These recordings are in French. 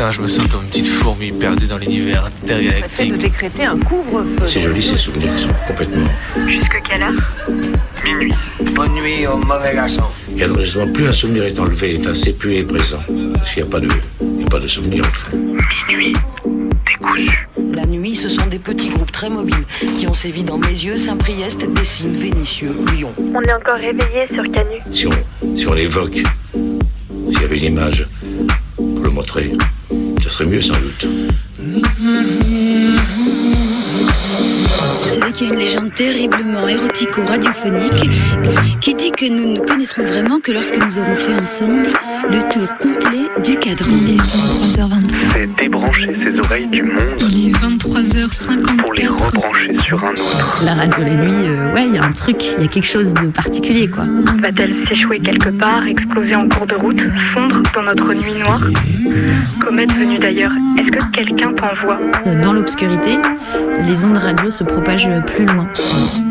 Putain, je me sens comme une petite fourmi perdue dans l'univers intergalactique. de décréter un couvre-feu. C'est joli ces souvenirs, ils sont complètement. Jusque quelle heure? Minuit. Bonne nuit au mauvais garçon. Et alors justement, plus un souvenir est enlevé, enfin, c'est plus est présent. Parce qu'il n'y a pas de, il y a pas de souvenir au fond. Minuit. Décousu. La nuit, ce sont des petits groupes très mobiles qui ont sévi dans mes yeux, Saint-Priest, Dessines, Vénissieux, Lyon. On est encore réveillé sur Canu. Si on, si on l'évoque, s'il y avait une image pour le montrer, mieux sans doute. Vous savez qu'il y a une légende terriblement érotico-radiophonique qui dit que nous ne connaîtrons vraiment que lorsque nous aurons fait ensemble le tour complet du cadran. Il est 23h23. C'est débrancher ses oreilles du monde Il est 23h54. pour les rebrancher sur un autre. La radio la nuit, euh, ouais, il y a un truc, il y a quelque chose de particulier, quoi. Va-t-elle s'échouer quelque part, exploser en cours de route, fondre dans notre nuit noire? Comète venue d'ailleurs, est-ce que quelqu'un t'envoie? Dans l'obscurité, les ondes radio se propagent plus loin.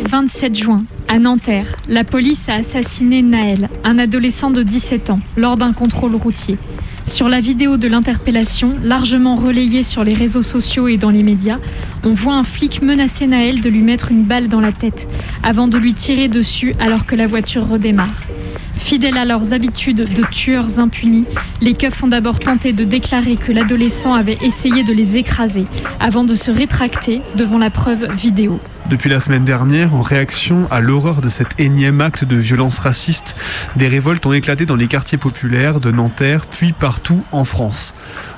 Mardi 27 juin, à Nanterre, la police a assassiné Naël, un adolescent de 17 ans, lors d'un contrôle routier. Sur la vidéo de l'interpellation, largement relayée sur les réseaux sociaux et dans les médias, on voit un flic menacer Naël de lui mettre une balle dans la tête, avant de lui tirer dessus alors que la voiture redémarre. Fidèles à leurs habitudes de tueurs impunis, les keufs ont d'abord tenté de déclarer que l'adolescent avait essayé de les écraser, avant de se rétracter devant la preuve vidéo. Depuis la semaine dernière, en réaction à l'horreur de cet énième acte de violence raciste, des révoltes ont éclaté dans les quartiers populaires de Nanterre, puis partout en France.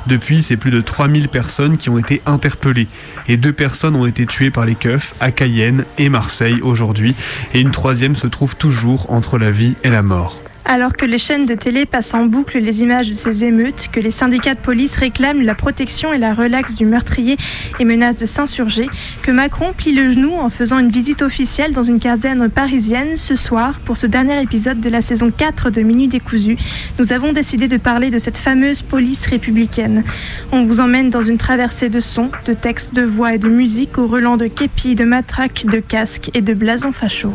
Depuis, c'est plus de 3000 personnes qui ont été interpellées, et deux personnes ont été tuées par les keufs à Cayenne et Marseille aujourd'hui, et une troisième se trouve toujours entre la vie et la mort. Alors que les chaînes de télé passent en boucle les images de ces émeutes, que les syndicats de police réclament la protection et la relaxe du meurtrier et menacent de s'insurger, que Macron plie le genou en faisant une visite officielle dans une caserne parisienne ce soir pour ce dernier épisode de la saison 4 de Minuit décousu, nous avons décidé de parler de cette fameuse police républicaine. On vous emmène dans une traversée de sons, de textes, de voix et de musique au relent de képis, de matraques, de casques et de blasons fachos.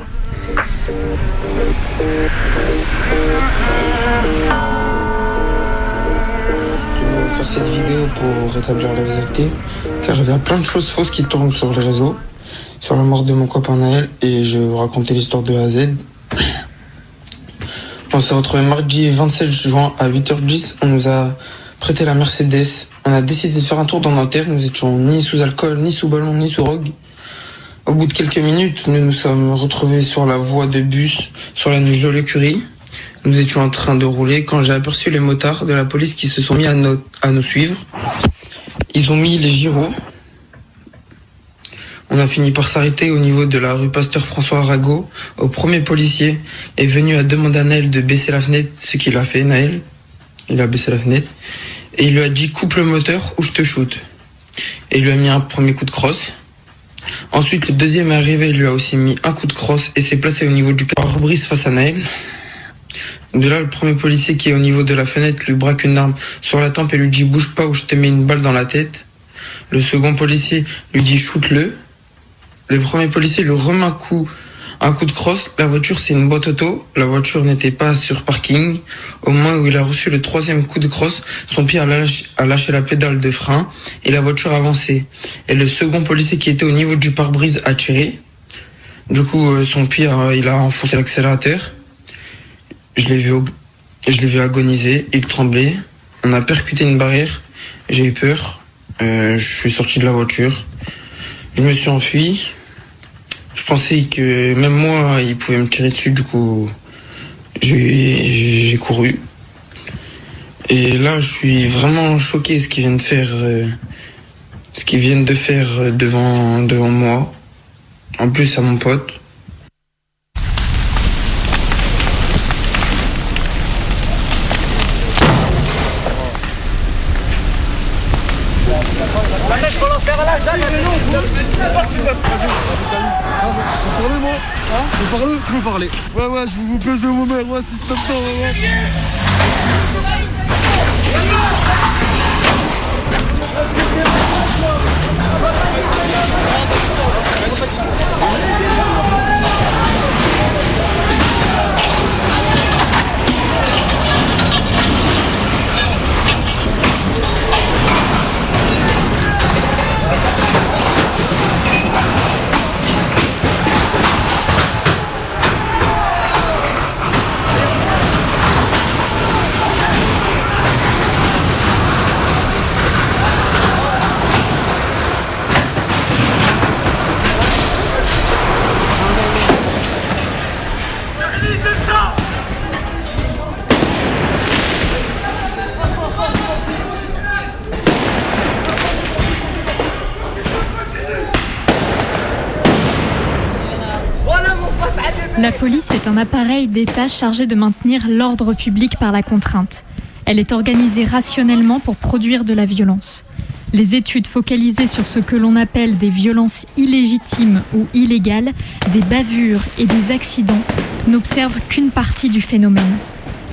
Cette vidéo pour rétablir la vérité, car il y a plein de choses fausses qui tournent sur les réseaux, sur la mort de mon copain Naël, et je vais vous raconter l'histoire de A à Z. On s'est retrouvé mardi 27 juin à 8h10, on nous a prêté la Mercedes, on a décidé de faire un tour dans Nanterre, nous étions ni sous alcool, ni sous ballon, ni sous rogue. Au bout de quelques minutes, nous nous sommes retrouvés sur la voie de bus, sur la Joliot-Curie. Nous étions en train de rouler quand j'ai aperçu les motards de la police qui se sont mis à, no- à nous suivre. Ils ont mis les gyros. On a fini par s'arrêter au niveau de la rue Pasteur François Arago. Au premier policier est venu à demander à Naël de baisser la fenêtre, ce qu'il a fait, Naël. Il a baissé la fenêtre. Et il lui a dit coupe le moteur ou je te shoot. Et il lui a mis un premier coup de crosse. Ensuite, le deuxième est arrivé, il lui a aussi mis un coup de crosse et s'est placé au niveau du pare-brise face à Naël. De là, le premier policier qui est au niveau de la fenêtre lui braque une arme sur la tempe et lui dit bouge pas ou je te mets une balle dans la tête. Le second policier lui dit shoot-le. Le premier policier lui remet un coup, un coup de crosse. La voiture, c'est une boîte auto. La voiture n'était pas sur parking. Au moment où il a reçu le troisième coup de crosse, son pied a lâché, la pédale de frein et la voiture a avancé. Et le second policier qui était au niveau du pare-brise a tiré. Du coup, euh, son pied, a- il a enfoncé l'accélérateur. Je l'ai vu, agoniser. Il tremblait. On a percuté une barrière. J'ai eu peur. Euh, je suis sorti de la voiture. Je me suis enfui. Je pensais que même moi, il pouvait me tirer dessus. Du coup, j'ai couru. Et là, je suis vraiment choqué ce qu'ils viennent de faire, euh, ce qu'ils viennent de faire devant devant moi. En plus, à mon pote. Parler moi Hein Tu veux parler veux parler Ouais ouais je vous baiser au mère, ouais c'est comme ça ouais, ouais. La police est un appareil d'État chargé de maintenir l'ordre public par la contrainte. Elle est organisée rationnellement pour produire de la violence. Les études focalisées sur ce que l'on appelle des violences illégitimes ou illégales, des bavures et des accidents n'observent qu'une partie du phénomène.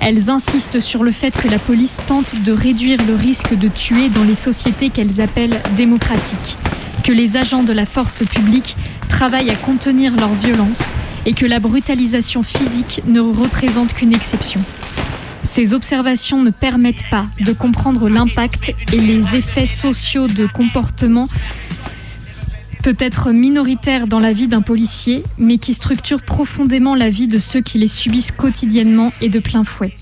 Elles insistent sur le fait que la police tente de réduire le risque de tuer dans les sociétés qu'elles appellent démocratiques, que les agents de la force publique travaillent à contenir leur violence et que la brutalisation physique ne représente qu'une exception. Ces observations ne permettent pas de comprendre l'impact et les effets sociaux de comportements peut-être minoritaires dans la vie d'un policier, mais qui structurent profondément la vie de ceux qui les subissent quotidiennement et de plein fouet.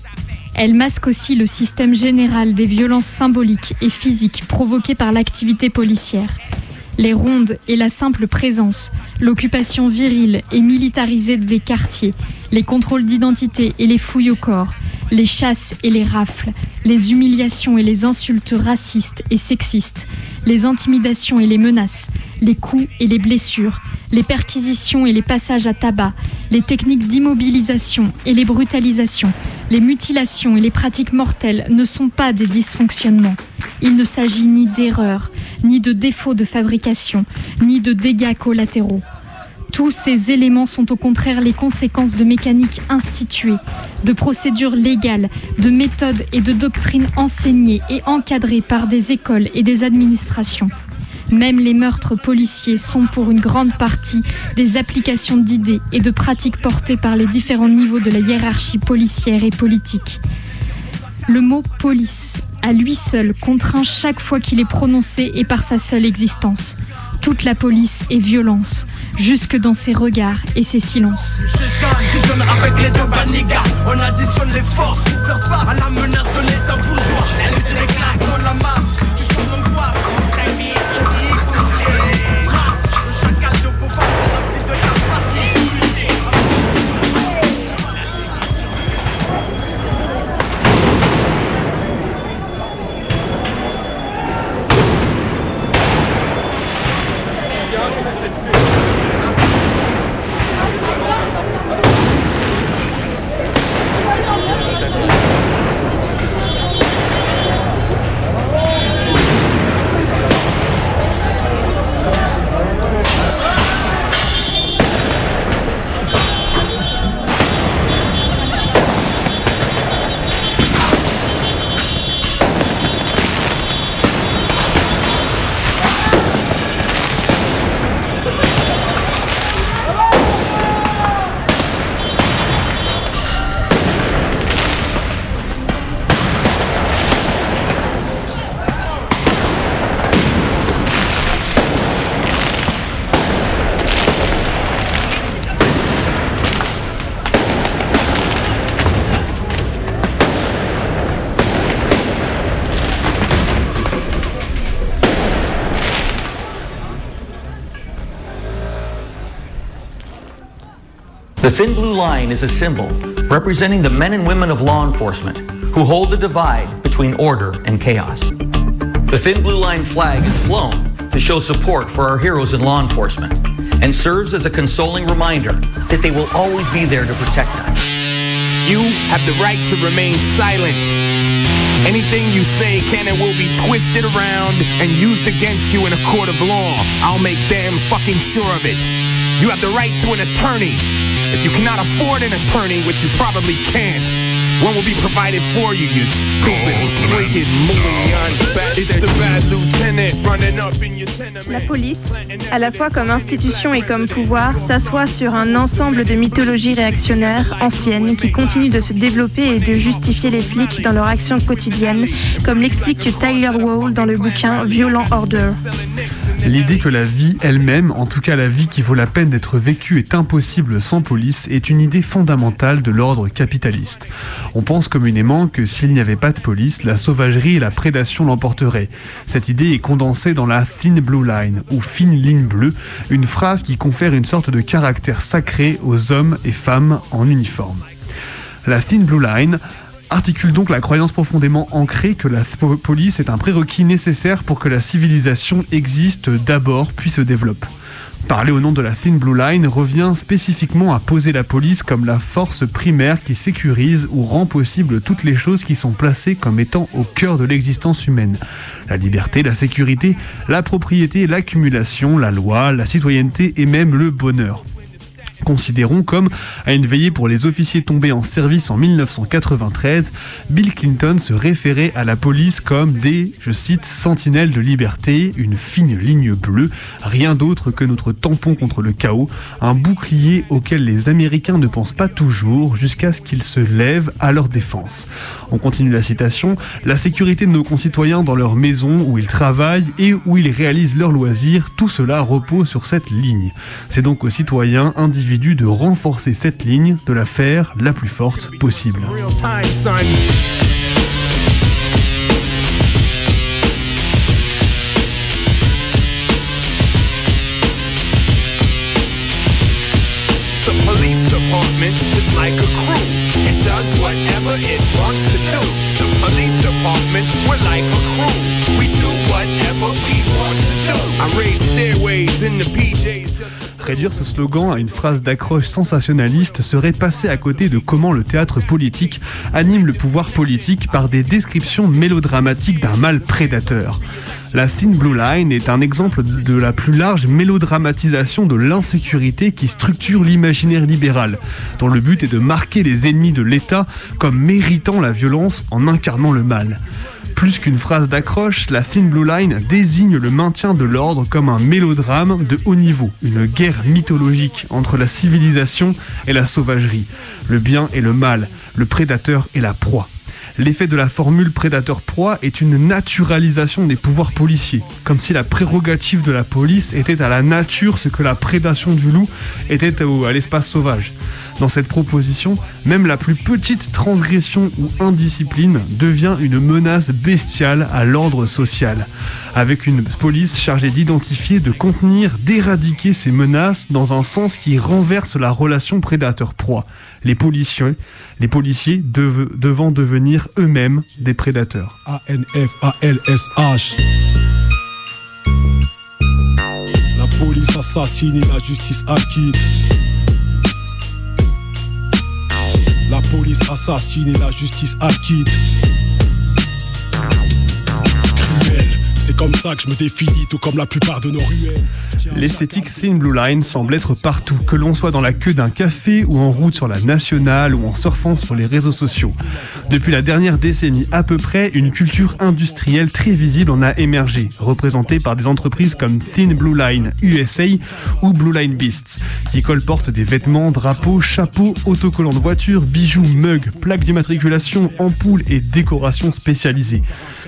Elles masquent aussi le système général des violences symboliques et physiques provoquées par l'activité policière. Les rondes et la simple présence, l'occupation virile et militarisée des quartiers, les contrôles d'identité et les fouilles au corps, les chasses et les rafles, les humiliations et les insultes racistes et sexistes, les intimidations et les menaces, les coups et les blessures, les perquisitions et les passages à tabac, les techniques d'immobilisation et les brutalisations, les mutilations et les pratiques mortelles ne sont pas des dysfonctionnements. Il ne s'agit ni d'erreurs, ni de défauts de fabrication, ni de dégâts collatéraux. Tous ces éléments sont au contraire les conséquences de mécaniques instituées, de procédures légales, de méthodes et de doctrines enseignées et encadrées par des écoles et des administrations. Même les meurtres policiers sont pour une grande partie des applications d'idées et de pratiques portées par les différents niveaux de la hiérarchie policière et politique. Le mot police, à lui seul, contraint chaque fois qu'il est prononcé et par sa seule existence. Toute la police est violence, jusque dans ses regards et ses silences. The thin blue line is a symbol representing the men and women of law enforcement who hold the divide between order and chaos. The thin blue line flag is flown to show support for our heroes in law enforcement and serves as a consoling reminder that they will always be there to protect us. You have the right to remain silent. Anything you say can and will be twisted around and used against you in a court of law. I'll make damn fucking sure of it. You have the right to an attorney. If you cannot afford an attorney, which you probably can't, one will be provided for you, you stupid, wicked, moving It's the bad lieutenant running up in your tenement. La police, à la fois comme institution et comme pouvoir, s'assoit sur un ensemble de mythologies réactionnaires anciennes qui continuent de se développer et de justifier les flics dans leur action quotidienne, comme l'explique Tyler Wall dans le bouquin Violent Order. L'idée que la vie elle-même, en tout cas la vie qui vaut la peine d'être vécue, est impossible sans police est une idée fondamentale de l'ordre capitaliste. On pense communément que s'il n'y avait pas de police, la sauvagerie et la prédation l'emporteraient. Cette idée est condensée dans la Thin Blue Line, ou fine ligne bleue, une phrase qui confère une sorte de caractère sacré aux hommes et femmes en uniforme. La Thin Blue Line articule donc la croyance profondément ancrée que la police est un prérequis nécessaire pour que la civilisation existe d'abord puis se développe. Parler au nom de la Thin Blue Line revient spécifiquement à poser la police comme la force primaire qui sécurise ou rend possible toutes les choses qui sont placées comme étant au cœur de l'existence humaine. La liberté, la sécurité, la propriété, l'accumulation, la loi, la citoyenneté et même le bonheur. Considérons comme, à une veillée pour les officiers tombés en service en 1993, Bill Clinton se référait à la police comme des, je cite, sentinelles de liberté, une fine ligne bleue, rien d'autre que notre tampon contre le chaos, un bouclier auquel les Américains ne pensent pas toujours jusqu'à ce qu'ils se lèvent à leur défense. On continue la citation, la sécurité de nos concitoyens dans leur maison où ils travaillent et où ils réalisent leurs loisirs, tout cela repose sur cette ligne. C'est donc aux citoyens individuels de renforcer cette ligne, de la faire la plus forte possible. Réduire ce slogan à une phrase d'accroche sensationnaliste serait passer à côté de comment le théâtre politique anime le pouvoir politique par des descriptions mélodramatiques d'un mal prédateur. La Thin Blue Line est un exemple de la plus large mélodramatisation de l'insécurité qui structure l'imaginaire libéral, dont le but est de marquer les ennemis de l'État comme méritant la violence en incarnant le mal. Plus qu'une phrase d'accroche, la Thin Blue Line désigne le maintien de l'ordre comme un mélodrame de haut niveau, une guerre mythologique entre la civilisation et la sauvagerie, le bien et le mal, le prédateur et la proie. L'effet de la formule prédateur-proie est une naturalisation des pouvoirs policiers, comme si la prérogative de la police était à la nature ce que la prédation du loup était à l'espace sauvage. Dans cette proposition, même la plus petite transgression ou indiscipline devient une menace bestiale à l'ordre social, avec une police chargée d'identifier, de contenir, d'éradiquer ces menaces dans un sens qui renverse la relation prédateur-proie. Les policiers, les policiers devant devenir eux-mêmes des prédateurs. La police la justice. La police assassine et la justice acquitte. C'est comme ça que je me définis, tout comme la plupart de nos ruelles. L'esthétique Thin Blue Line semble être partout, que l'on soit dans la queue d'un café ou en route sur la nationale ou en surfant sur les réseaux sociaux. Depuis la dernière décennie à peu près, une culture industrielle très visible en a émergé, représentée par des entreprises comme Thin Blue Line USA ou Blue Line Beasts, qui colportent des vêtements, drapeaux, chapeaux, autocollants de voitures, bijoux, mugs, plaques d'immatriculation, ampoules et décorations spécialisées.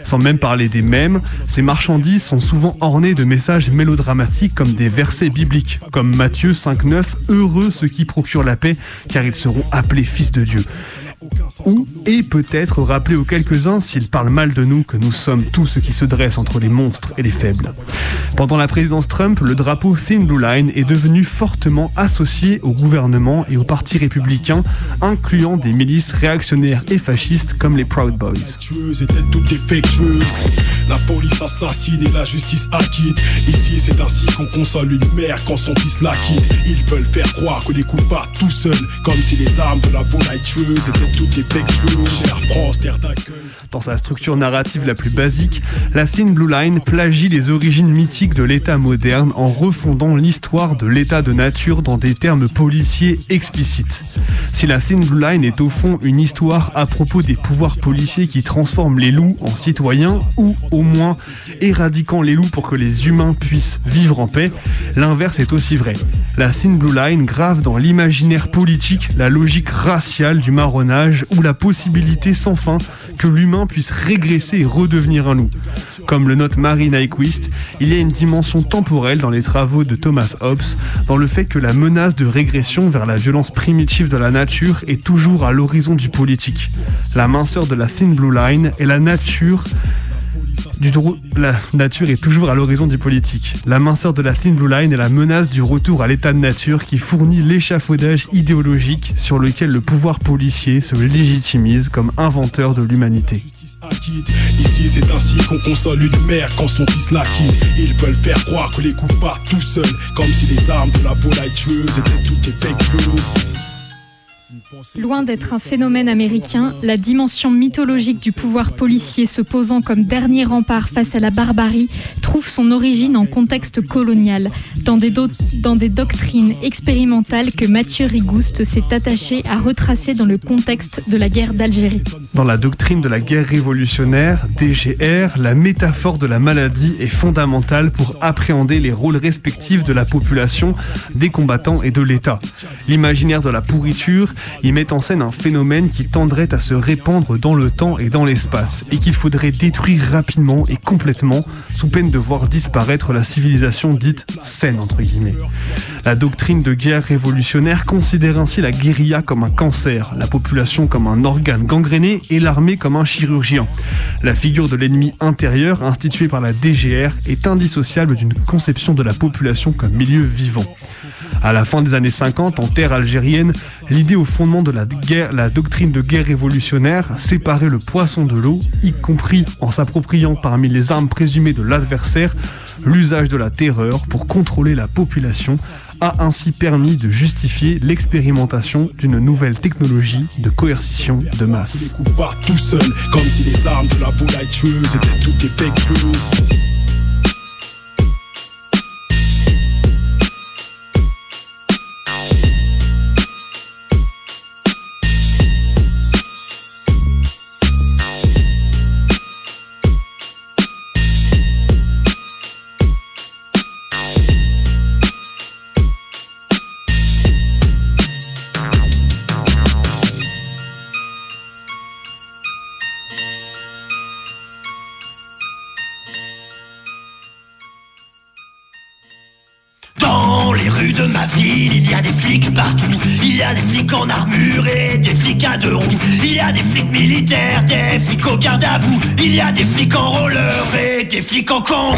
Sans même parler des mèmes, ces marchandises sont souvent ornées de messages mélodramatiques comme des versets bibliques, comme Matthieu 5.9, Heureux ceux qui procurent la paix, car ils seront appelés fils de Dieu. Ou, et peut-être rappeler aux quelques-uns, s'ils parlent mal de nous, que nous sommes tous ceux qui se dressent entre les monstres et les faibles. Pendant la présidence Trump, le drapeau Thin Blue Line est devenu fortement associé au gouvernement et au parti républicain, incluant des milices réactionnaires et fascistes comme les Proud Boys. La police assassine et la justice acquitte. Ici, c'est ainsi qu'on console une mère quand son fils la quitte. Ils veulent faire croire que les coups partent tout seuls, comme si les armes de la volaille tueuse étaient Dans sa structure narrative la plus basique, la Thin Blue Line plagie les origines mythiques de l'État moderne en refondant l'histoire de l'État de nature dans des termes policiers explicites. Si la Thin Blue Line est au fond une histoire à propos des pouvoirs policiers qui transforment les loups en citoyens ou au moins éradiquant les loups pour que les humains puissent vivre en paix, l'inverse est aussi vrai. La Thin Blue Line grave dans l'imaginaire politique la logique raciale du marronnage ou la possibilité sans fin que l'humain puisse régresser et redevenir un loup. Comme le note Marie Nyquist, il y a une dimension temporelle dans les travaux de Thomas Hobbes, dans le fait que la menace de régression vers la violence primitive de la nature est toujours à l'horizon du politique. La minceur de la Thin Blue Line est la nature du drou- la nature est toujours à l'horizon du politique. La minceur de la Thin Blue Line est la menace du retour à l'état de nature qui fournit l'échafaudage idéologique sur lequel le pouvoir policier se légitimise comme inventeur de l'humanité. Ici c'est ainsi qu'on console une mère quand son fils la Ils veulent faire croire que les coups partent tout seuls Comme si les armes de la volaille tueuse étaient toutes des news Loin d'être un phénomène américain, la dimension mythologique du pouvoir policier se posant comme dernier rempart face à la barbarie trouve son origine en contexte colonial, dans des, do- dans des doctrines expérimentales que Mathieu Rigouste s'est attaché à retracer dans le contexte de la guerre d'Algérie. Dans la doctrine de la guerre révolutionnaire, DGR, la métaphore de la maladie est fondamentale pour appréhender les rôles respectifs de la population, des combattants et de l'État. L'imaginaire de la pourriture met en scène un phénomène qui tendrait à se répandre dans le temps et dans l'espace, et qu'il faudrait détruire rapidement et complètement, sous peine de voir disparaître la civilisation dite saine, entre guillemets. La doctrine de guerre révolutionnaire considère ainsi la guérilla comme un cancer, la population comme un organe gangréné et l'armée comme un chirurgien. La figure de l'ennemi intérieur, instituée par la DGR, est indissociable d'une conception de la population comme milieu vivant. À la fin des années 50, en terre algérienne, l'idée au fondement de la, doctrine de guerre révolutionnaire, séparer le poisson de l'eau, y compris en s'appropriant parmi les armes présumées de l'adversaire l'usage de la terreur pour contrôler la population, a ainsi permis de justifier l'expérimentation d'une nouvelle technologie de coercition de masse. A des flics militaires, des flics au garde à vous. Il y a des flics en roller et des flics en kangou.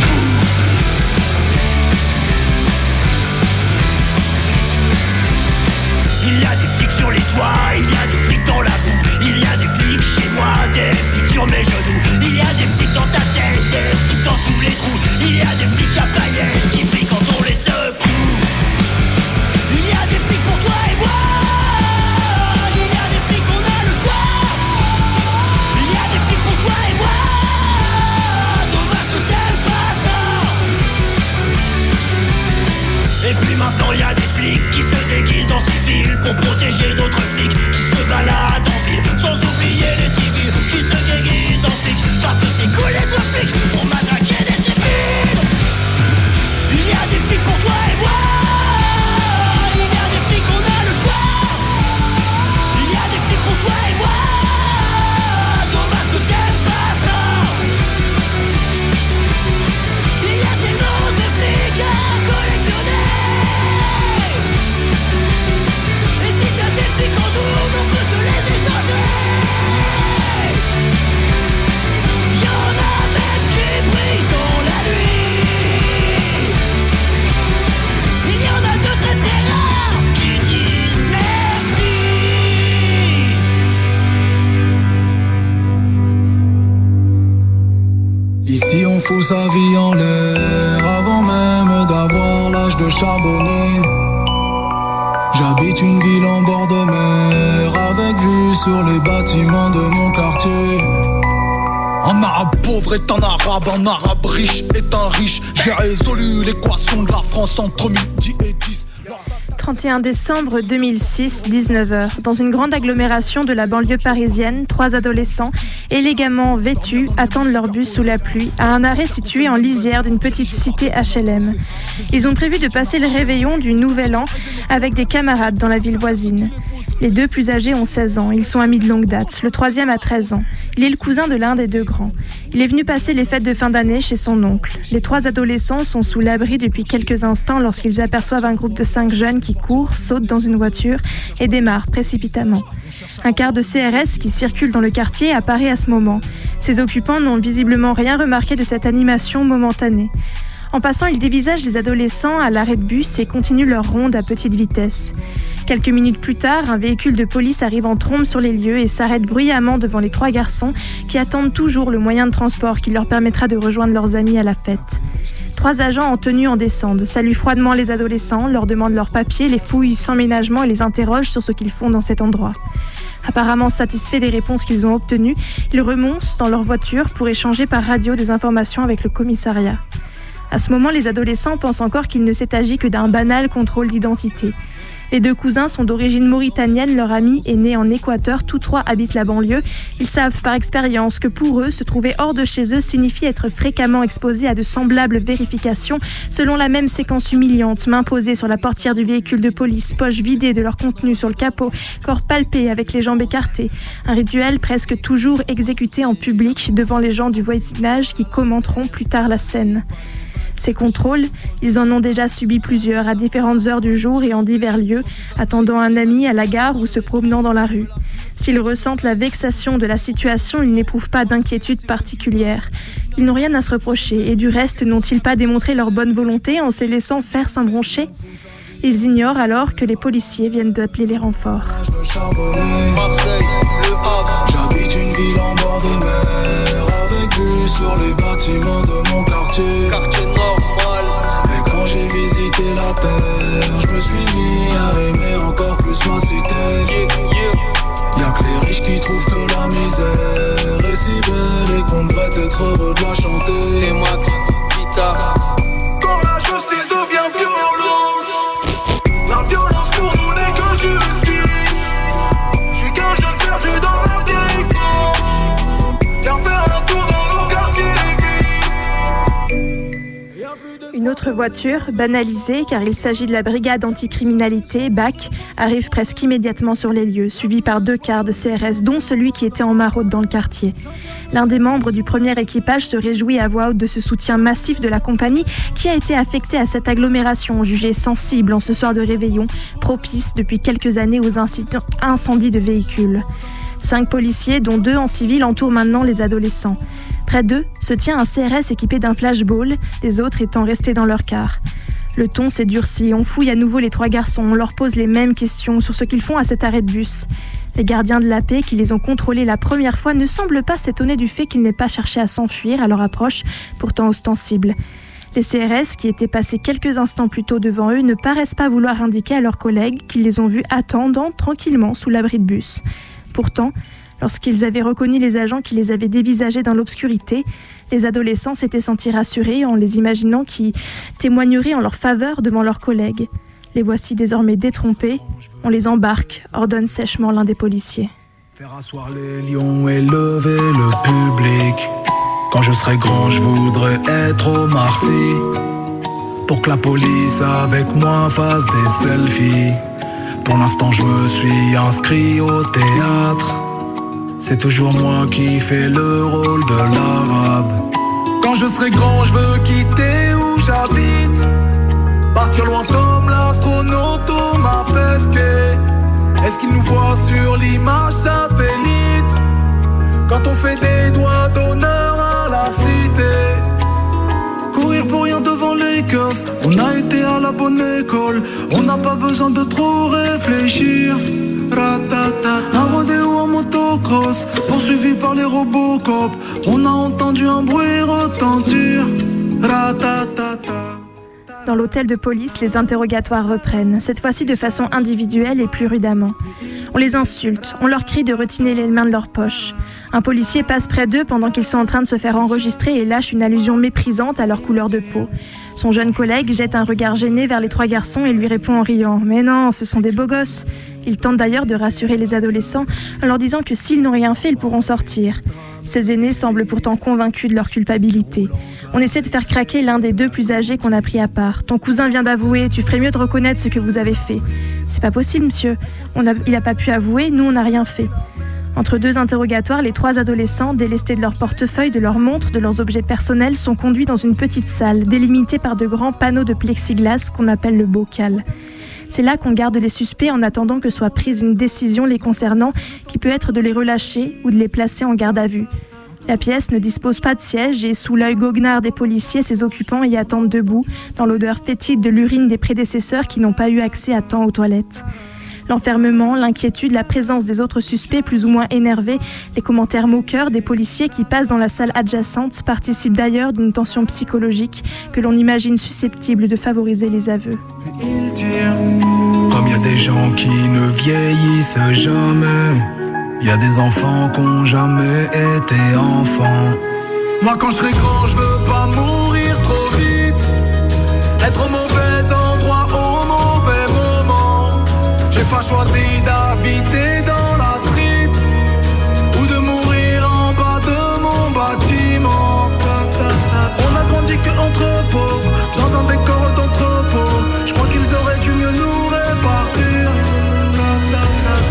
Il y a des flics sur les toits, il y a des flics dans la boue. Il y a des flics chez moi, des flics sur mes genoux. Il y a des flics dans ta tête, des flics dans tous les trous. Il y a des flics à paillettes pour protéger d'autres flics qui se baladent en ville sans oublier les civils qui se déguisent en flics parce que on fout sa vie en l'air avant même d'avoir l'âge de charbonner. J'habite une ville en bord de mer avec vue sur les bâtiments de mon quartier. Un arabe pauvre est un arabe, un arabe riche est un riche. J'ai résolu l'équation de la France entre midi et 10. 31 décembre 2006, 19h. Dans une grande agglomération de la banlieue parisienne, trois adolescents, élégamment vêtus, attendent leur bus sous la pluie à un arrêt situé en lisière d'une petite cité HLM. Ils ont prévu de passer le réveillon du Nouvel An avec des camarades dans la ville voisine. Les deux plus âgés ont 16 ans, ils sont amis de longue date. Le troisième a 13 ans. Il est le cousin de l'un des deux grands. Il est venu passer les fêtes de fin d'année chez son oncle. Les trois adolescents sont sous l'abri depuis quelques instants lorsqu'ils aperçoivent un groupe de cinq jeunes qui courent, sautent dans une voiture et démarrent précipitamment. Un quart de CRS qui circule dans le quartier apparaît à ce moment. Ses occupants n'ont visiblement rien remarqué de cette animation momentanée. En passant, ils dévisagent les adolescents à l'arrêt de bus et continuent leur ronde à petite vitesse. Quelques minutes plus tard, un véhicule de police arrive en trombe sur les lieux et s'arrête bruyamment devant les trois garçons qui attendent toujours le moyen de transport qui leur permettra de rejoindre leurs amis à la fête. Trois agents en tenue en descendent, saluent froidement les adolescents, leur demandent leurs papiers, les fouillent sans ménagement et les interrogent sur ce qu'ils font dans cet endroit. Apparemment satisfaits des réponses qu'ils ont obtenues, ils remontent dans leur voiture pour échanger par radio des informations avec le commissariat. À ce moment, les adolescents pensent encore qu'il ne s'est agi que d'un banal contrôle d'identité. Les deux cousins sont d'origine mauritanienne, leur ami est né en Équateur, tous trois habitent la banlieue. Ils savent par expérience que pour eux, se trouver hors de chez eux signifie être fréquemment exposé à de semblables vérifications, selon la même séquence humiliante, main posée sur la portière du véhicule de police, poche vidée de leur contenu sur le capot, corps palpé avec les jambes écartées. Un rituel presque toujours exécuté en public devant les gens du voisinage qui commenteront plus tard la scène. Ces contrôles, ils en ont déjà subi plusieurs à différentes heures du jour et en divers lieux, attendant un ami à la gare ou se promenant dans la rue. S'ils ressentent la vexation de la situation, ils n'éprouvent pas d'inquiétude particulière. Ils n'ont rien à se reprocher et du reste n'ont-ils pas démontré leur bonne volonté en se laissant faire sans broncher? Ils ignorent alors que les policiers viennent d'appeler les renforts. Vue sur les bâtiments de mon quartier. Quartier normal. Et quand j'ai visité la terre Je me suis mis à aimer encore plus ma cité. Y'a que les riches qui trouvent que la misère est si belle Et qu'on devrait être heureux de la chanter. Et Max, guitare Une autre voiture, banalisée car il s'agit de la brigade anticriminalité, BAC, arrive presque immédiatement sur les lieux, suivie par deux quarts de CRS, dont celui qui était en maraude dans le quartier. L'un des membres du premier équipage se réjouit à voix haute de ce soutien massif de la compagnie qui a été affectée à cette agglomération jugée sensible en ce soir de réveillon, propice depuis quelques années aux incendies de véhicules. Cinq policiers, dont deux en civil, entourent maintenant les adolescents. Près d'eux se tient un CRS équipé d'un flashball, les autres étant restés dans leur car. Le ton s'est durci, on fouille à nouveau les trois garçons, on leur pose les mêmes questions sur ce qu'ils font à cet arrêt de bus. Les gardiens de la paix qui les ont contrôlés la première fois ne semblent pas s'étonner du fait qu'ils n'aient pas cherché à s'enfuir à leur approche, pourtant ostensible. Les CRS, qui étaient passés quelques instants plus tôt devant eux, ne paraissent pas vouloir indiquer à leurs collègues qu'ils les ont vus attendant tranquillement sous l'abri de bus. Pourtant, lorsqu'ils avaient reconnu les agents qui les avaient dévisagés dans l'obscurité, les adolescents s'étaient sentis rassurés en les imaginant qui témoigneraient en leur faveur devant leurs collègues. Les voici désormais détrompés. On les embarque, ordonne sèchement l'un des policiers. Faire asseoir les lions et lever le public. Quand je serai grand, je voudrais être au Marcy. Pour que la police avec moi fasse des selfies. Pour l'instant, je me suis inscrit au théâtre. C'est toujours moi qui fais le rôle de l'arabe. Quand je serai grand, je veux quitter où j'habite. Partir loin comme l'astronaute Thomas Pesquet. Est-ce qu'il nous voit sur l'image satellite? Quand on fait des doigts d'honneur à la cité Courir pour rien devant les keufs On a été à la bonne école On n'a pas besoin de trop réfléchir Un en motocross Poursuivi par les On a entendu un bruit retentir Dans l'hôtel de police, les interrogatoires reprennent, cette fois-ci de façon individuelle et plus rudement. On les insulte, on leur crie de retirer les mains de leurs poches. Un policier passe près d'eux pendant qu'ils sont en train de se faire enregistrer et lâche une allusion méprisante à leur couleur de peau. Son jeune collègue jette un regard gêné vers les trois garçons et lui répond en riant Mais non, ce sont des beaux gosses. Il tente d'ailleurs de rassurer les adolescents en leur disant que s'ils n'ont rien fait, ils pourront sortir. Ces aînés semblent pourtant convaincus de leur culpabilité. On essaie de faire craquer l'un des deux plus âgés qu'on a pris à part. Ton cousin vient d'avouer, tu ferais mieux de reconnaître ce que vous avez fait. C'est pas possible, monsieur. Il n'a pas pu avouer, nous on n'a rien fait. Entre deux interrogatoires, les trois adolescents, délestés de leur portefeuille, de leurs montres, de leurs objets personnels, sont conduits dans une petite salle, délimitée par de grands panneaux de plexiglas qu'on appelle le bocal. C'est là qu'on garde les suspects en attendant que soit prise une décision les concernant, qui peut être de les relâcher ou de les placer en garde à vue. La pièce ne dispose pas de siège et sous l'œil goguenard des policiers, ses occupants y attendent debout, dans l'odeur fétide de l'urine des prédécesseurs qui n'ont pas eu accès à temps aux toilettes. L'enfermement, l'inquiétude, la présence des autres suspects plus ou moins énervés, les commentaires moqueurs des policiers qui passent dans la salle adjacente participent d'ailleurs d'une tension psychologique que l'on imagine susceptible de favoriser les aveux. Comme il y a des gens qui ne vieillissent jamais, il des enfants qui n'ont jamais été enfants. Moi quand je serai grand, je veux pas mourir trop vite, pas choisi d'habiter dans la street ou de mourir en bas de mon bâtiment. On a grandi que entre pauvres, dans un décor d'entrepôt. Je crois qu'ils auraient dû mieux nous répartir.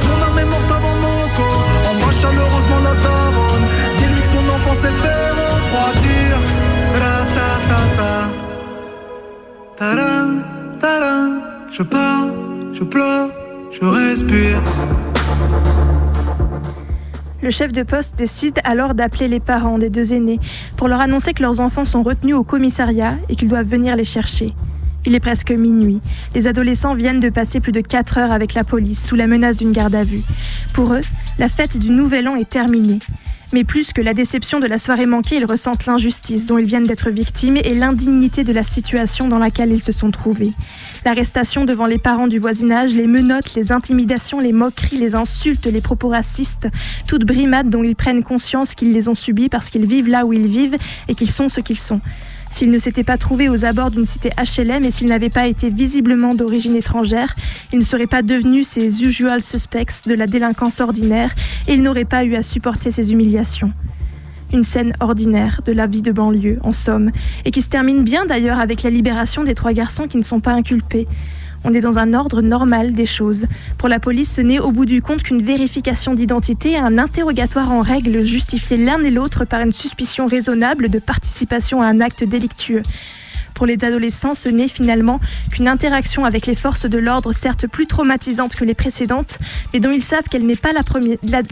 Mon âme est morte avant mon corps. En bas chaleureusement la daronne. Dis-lui que son enfant s'est fait refroidir. Je pars, je pleure, je respire. Le chef de poste décide alors d'appeler les parents des deux aînés pour leur annoncer que leurs enfants sont retenus au commissariat et qu'ils doivent venir les chercher. Il est presque minuit. Les adolescents viennent de passer plus de 4 heures avec la police sous la menace d'une garde à vue. Pour eux, la fête du Nouvel An est terminée. Mais plus que la déception de la soirée manquée, ils ressentent l'injustice dont ils viennent d'être victimes et l'indignité de la situation dans laquelle ils se sont trouvés. L'arrestation devant les parents du voisinage, les menottes, les intimidations, les moqueries, les insultes, les propos racistes, toutes brimades dont ils prennent conscience qu'ils les ont subies parce qu'ils vivent là où ils vivent et qu'ils sont ce qu'ils sont. S'ils ne s'étaient pas trouvés aux abords d'une cité HLM et s'ils n'avaient pas été visiblement d'origine étrangère, ils ne seraient pas devenus ces usual suspects de la délinquance ordinaire et ils n'auraient pas eu à supporter ces humiliations. Une scène ordinaire de la vie de banlieue, en somme, et qui se termine bien d'ailleurs avec la libération des trois garçons qui ne sont pas inculpés. On est dans un ordre normal des choses. Pour la police, ce n'est au bout du compte qu'une vérification d'identité et un interrogatoire en règle justifiés l'un et l'autre par une suspicion raisonnable de participation à un acte délictueux. Pour les adolescents, ce n'est finalement qu'une interaction avec les forces de l'ordre, certes plus traumatisante que les précédentes, mais dont ils savent qu'elle n'est pas la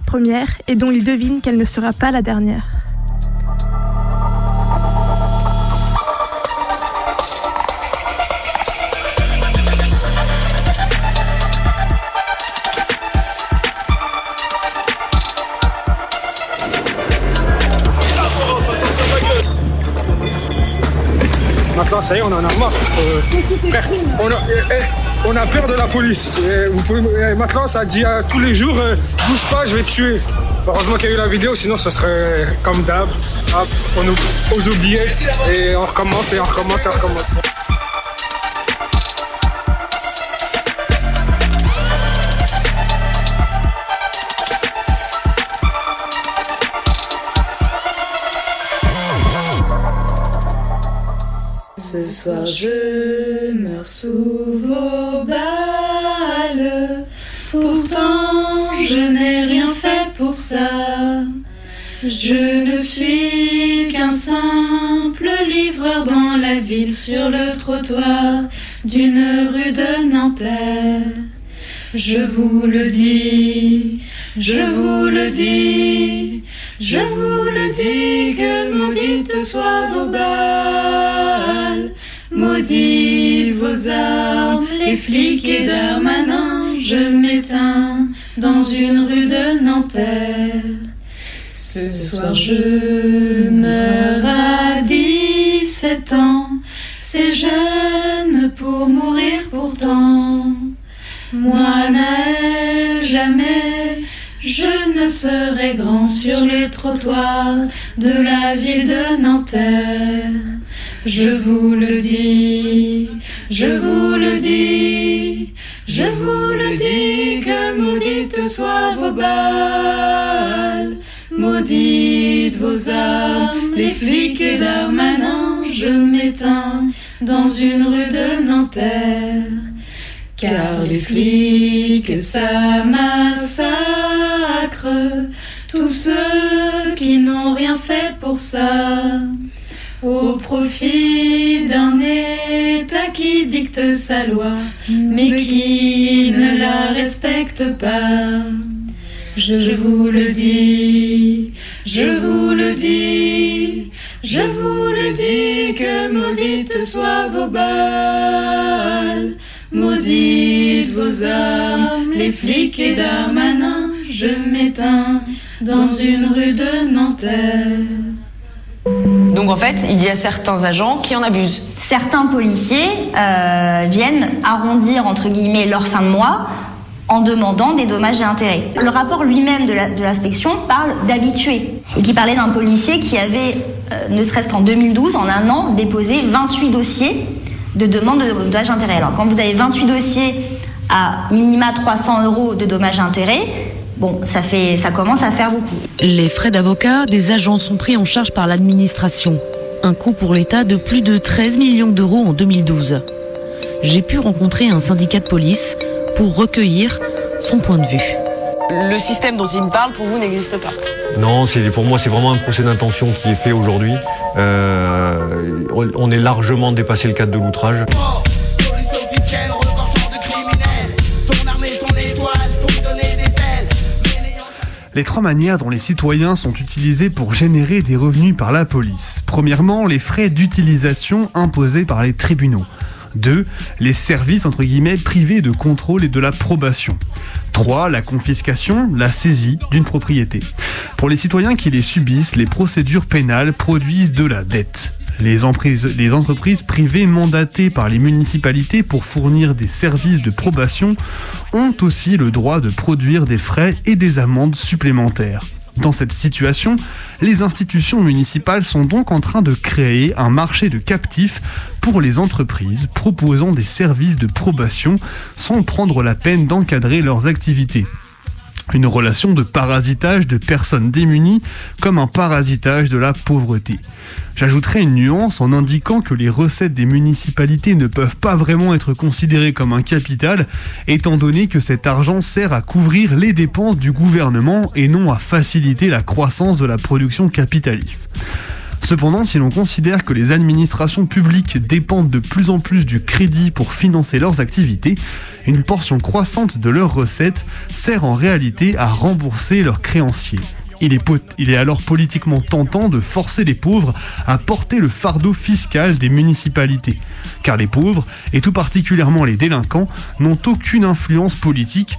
première et dont ils devinent qu'elle ne sera pas la dernière. Ça y est, on en a marre. Euh, a, eh, eh, on a peur de la police. Eh, vous pouvez, maintenant, ça dit euh, tous les jours, euh, bouge pas, je vais te tuer. Heureusement qu'il y a eu la vidéo, sinon ce serait comme d'hab. On ouvre aux oubliettes et on recommence et on recommence et on recommence. Soir je meurs sous vos balles. Pourtant je n'ai rien fait pour ça. Je ne suis qu'un simple livreur dans la ville sur le trottoir d'une rue de Nanterre. Je vous le dis, je vous le dis, je vous le dis que maudites soient vos balles, maudites vos armes, les flics et Darmanin. Je m'éteins dans une rue de Nanterre. Ce soir je meurs à 17 ans, c'est jeune pour mourir pourtant. Moi, jamais je ne serai grand sur les trottoirs de la ville de Nanterre. Je vous le dis, je vous le dis, je vous le dis que maudites soient vos balles, maudites vos armes, les flics et Darmanin, je m'éteins dans une rue de Nanterre. Car les flics, ça massacre tous ceux qui n'ont rien fait pour ça. Au profit d'un État qui dicte sa loi, mais qui ne la respecte pas. Je vous le dis, je vous le dis, je vous le dis que maudites soient vos balles. Maudites vos armes, les flics et Darmanin, je m'éteins dans une rue de Nanterre. Donc en fait, il y a certains agents qui en abusent. Certains policiers euh, viennent arrondir entre guillemets leur fin de mois en demandant des dommages et intérêts. Le rapport lui-même de l'inspection parle d'habitués et qui parlait d'un policier qui avait, euh, ne serait-ce qu'en 2012, en un an, déposé 28 dossiers de demande de dommages et intérêts. Alors quand vous avez 28 dossiers à minima 300 euros de dommages et intérêts, Bon, ça, fait, ça commence à faire beaucoup. Les frais d'avocat des agents sont pris en charge par l'administration. Un coût pour l'État de plus de 13 millions d'euros en 2012. J'ai pu rencontrer un syndicat de police pour recueillir son point de vue. Le système dont il me parle, pour vous, n'existe pas Non, pour moi, c'est vraiment un procès d'intention qui est fait aujourd'hui. Euh, on est largement dépassé le cadre de l'outrage. Les trois manières dont les citoyens sont utilisés pour générer des revenus par la police. Premièrement, les frais d'utilisation imposés par les tribunaux. 2. Les services entre guillemets privés de contrôle et de la probation. 3. La confiscation, la saisie d'une propriété. Pour les citoyens qui les subissent, les procédures pénales produisent de la dette. Les, entreprises privées mandatées par les municipalités pour fournir des services de probation ont aussi le droit de produire des frais et des amendes supplémentaires. Dans cette situation, les institutions municipales sont donc en train de créer un marché de captifs pour les entreprises proposant des services de probation sans prendre la peine d'encadrer leurs activités. Une relation de parasitage de personnes démunies comme un parasitage de la pauvreté. J'ajouterai une nuance en indiquant que les recettes des municipalités ne peuvent pas vraiment être considérées comme un capital, étant donné que cet argent sert à couvrir les dépenses du gouvernement et non à faciliter la croissance de la production capitaliste. Cependant, si l'on considère que les administrations publiques dépendent de plus en plus du crédit pour financer leurs activités, une portion croissante de leurs recettes sert en réalité à rembourser leurs créanciers. Il est, alors politiquement tentant de forcer les pauvres à porter le fardeau fiscal des municipalités. Car les pauvres, et tout particulièrement les délinquants, n'ont aucune influence politique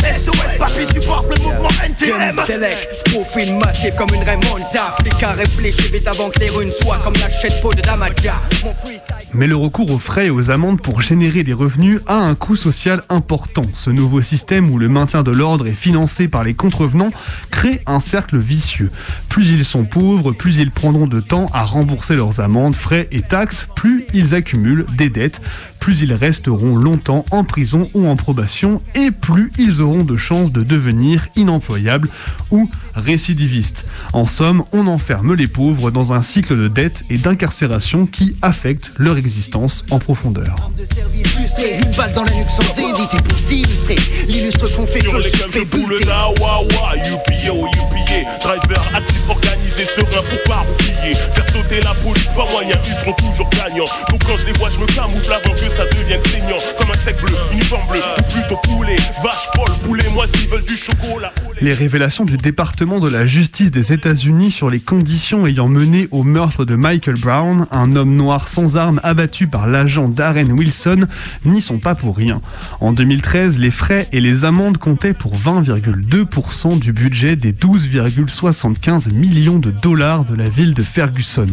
SOS, papy supporte le mouvement NTM. profil massif comme une remonta. Les cas réfléchis vite avant que les runes soient comme la chaîne peau de Damaja. Mais le recours aux frais et aux amendes pour générer des revenus a un coût social important. Ce nouveau système où le maintien de l'ordre est financé par les contrevenants crée un cercle vicieux. Plus ils sont pauvres, plus ils prendront de temps à rembourser leurs amendes, frais et taxes, plus ils accumulent des dettes, plus ils resteront longtemps en prison ou en probation et plus ils auront de chances de devenir inemployables ou récidivistes. En somme, on enferme les pauvres dans un cycle de dette et d'incarcération qui affecte leur existence en profondeur. Faire sauter la police, moyen, ils seront toujours les révélations du département de la justice des États-Unis sur les conditions ayant mené au meurtre de Michael Brown, un homme noir sans armes abattu par l'agent Darren Wilson, n'y sont pas pour rien. En 2013, les frais et les amendes comptaient pour 20,2% du budget des 12,75 millions de dollars de la ville de Ferguson.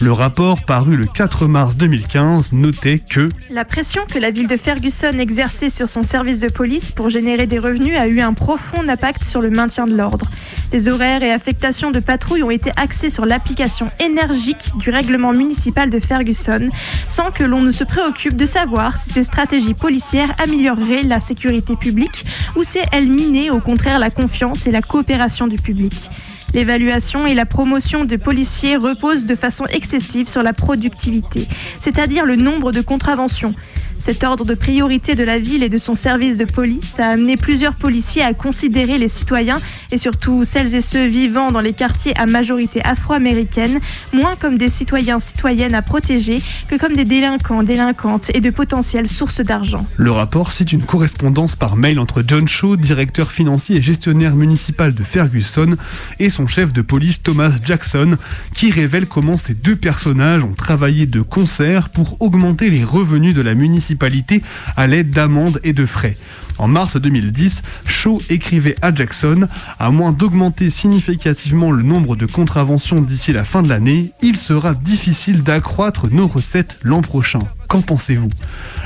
Le rapport paru le 4 mars 2015 notait que La pression que la ville de Ferguson exerçait sur son service de police pour générer des revenus a eu un profond impact sur le maintien de l'ordre. Les horaires et affectations de patrouilles ont été axés sur l'application énergique du règlement municipal de Ferguson, sans que l'on ne se préoccupe de savoir si ces stratégies policières amélioreraient la sécurité publique ou si elles minaient au contraire la confiance et la coopération du public. L'évaluation et la promotion de policiers reposent de façon excessive sur la productivité, c'est-à-dire le nombre de contraventions. Cet ordre de priorité de la ville et de son service de police a amené plusieurs policiers à considérer les citoyens et surtout celles et ceux vivant dans les quartiers à majorité afro-américaine moins comme des citoyens citoyennes à protéger que comme des délinquants, délinquantes et de potentielles sources d'argent. Le rapport cite une correspondance par mail entre John Shaw, directeur financier et gestionnaire municipal de Ferguson, et son chef de police Thomas Jackson, qui révèle comment ces deux personnages ont travaillé de concert pour augmenter les revenus de la municipalité à l'aide d'amendes et de frais. En mars 2010, Shaw écrivait à Jackson À moins d'augmenter significativement le nombre de contraventions d'ici la fin de l'année, il sera difficile d'accroître nos recettes l'an prochain. Qu'en pensez-vous?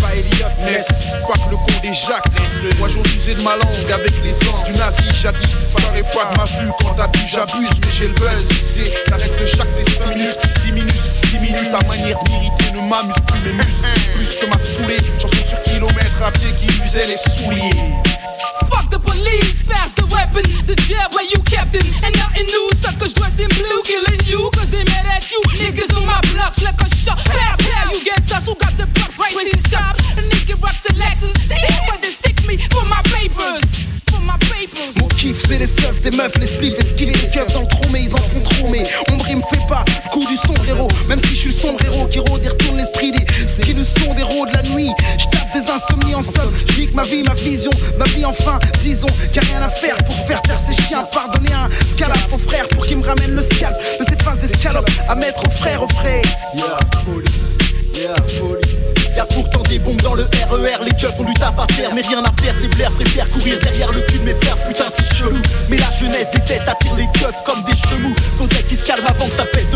pas Elliot, n'est-ce pas que le con des Jacques Moi j'en de ma langue avec l'essence du nazi jadis. Paraît pas de ma vue quand t'as dit j'abuse, mais j'ai le buzz. T'arrêtes de chaque des 5 minutes, 10 minutes, 10 minutes. Ta manière d'irriter ne m'amuse plus mes muscles. Plus que ma saoulée, j'en suis sur kilomètres à pied qui usait les souliers. Fuck the police, pass the weapon, the jail where you kept him. And nothing new, suckers dressed in blue, killing you, cause they mad at you. Niggas on my blocks like a shot. Pow, pow, you get us, who got the stops. Nigga rocks and they stick me for my papers. For my papers. Mon kiff c'est les stuffs, des meufs, les spliffs, esquiver les keufs dans le trou mais ils en font trop mais Ombre me fait pas le coup du sombrero. Même si je suis le sombrero qui rôde et retourne l'esprit des Ce qui nous sont des héros de la nuit. Je tape des insomnies en somme. Je ma vie, ma vision, ma vie enfin. Disons qu'il n'y a rien à faire pour faire taire ces chiens. Pardonner un scalap aux frères pour qu'ils me ramènent le scalp. De ces faces d'escalope à mettre aux frères, aux frères Yeah, police, yeah, police Y'a pourtant des bombes dans le RER, les keufs ont du tap à faire, mais rien à faire, c'est Blair préfère courir derrière le cul de mes pères, putain c'est chelou. Mais la jeunesse déteste, attire les keufs comme des chemous. Faudrait qu'ils se calment avant que ça pète.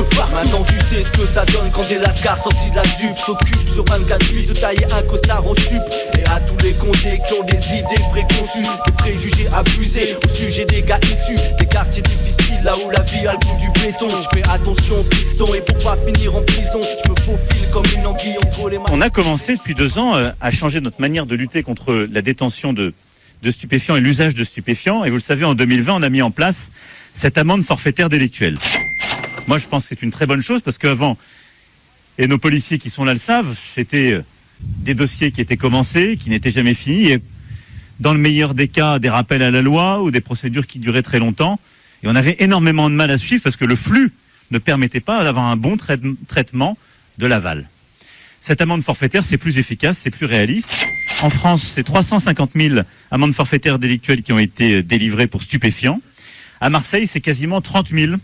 Maintenant tu sais ce que ça donne quand des lascars sortis de la jupe s'occupent sur 24 nuits de tailler un costard au sup. Et à tous les condés qui ont des idées préconçues, des préjugés abusés au sujet des gars issus des quartiers difficiles, là où la vie a le goût du béton. Je fais attention piston et pour pas finir en prison, je me faufile comme une anguille entre les mains. On a commencé depuis deux ans euh, à changer notre manière de lutter contre la détention de, de stupéfiants et l'usage de stupéfiants. Et vous le savez, en 2020, on a mis en place cette amende forfaitaire délictuelle. Moi, je pense que c'est une très bonne chose parce qu'avant, et nos policiers qui sont là le savent, c'était euh, des dossiers qui étaient commencés, qui n'étaient jamais finis, et dans le meilleur des cas, des rappels à la loi ou des procédures qui duraient très longtemps. Et on avait énormément de mal à suivre parce que le flux ne permettait pas d'avoir un bon traitement de l'aval. Cette amende forfaitaire, c'est plus efficace, c'est plus réaliste. En France, c'est 350 000 amendes forfaitaires délictuelles qui ont été délivrées pour stupéfiants. À Marseille, c'est quasiment 30 000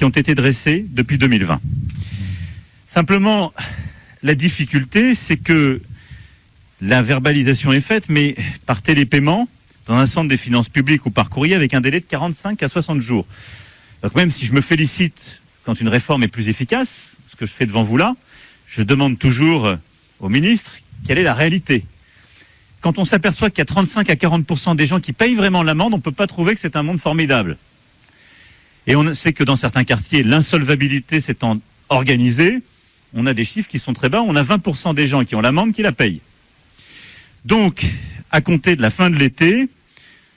qui ont été dressées depuis 2020. Simplement, la difficulté, c'est que la verbalisation est faite, mais par télépaiement, dans un centre des finances publiques ou par courrier, avec un délai de 45 à 60 jours. Donc même si je me félicite quand une réforme est plus efficace, ce que je fais devant vous là, je demande toujours au ministre quelle est la réalité. Quand on s'aperçoit qu'il y a 35 à 40 des gens qui payent vraiment l'amende, on ne peut pas trouver que c'est un monde formidable. Et on sait que dans certains quartiers, l'insolvabilité s'étant organisée, on a des chiffres qui sont très bas. On a 20% des gens qui ont l'amende qui la payent. Donc, à compter de la fin de l'été,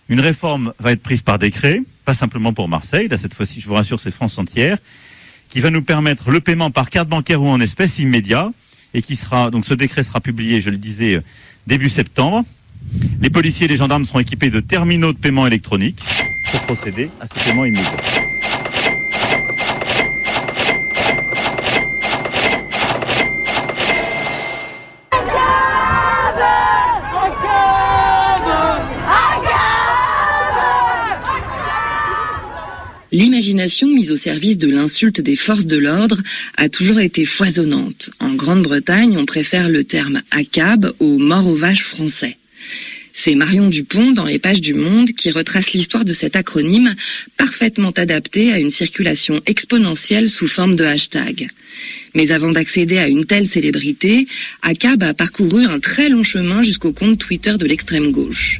une réforme va être prise par décret, pas simplement pour Marseille, là cette fois-ci je vous rassure c'est France entière, qui va nous permettre le paiement par carte bancaire ou en espèces immédiat, et qui sera, donc ce décret sera publié, je le disais, début septembre. Les policiers et les gendarmes seront équipés de terminaux de paiement électronique pour procéder à ce paiement immédiat. L'imagination mise au service de l'insulte des forces de l'ordre a toujours été foisonnante. En Grande-Bretagne, on préfère le terme ACAB au mort aux vaches français. C'est Marion Dupont dans les pages du Monde qui retrace l'histoire de cet acronyme parfaitement adapté à une circulation exponentielle sous forme de hashtag. Mais avant d'accéder à une telle célébrité, ACAB a parcouru un très long chemin jusqu'au compte Twitter de l'extrême gauche.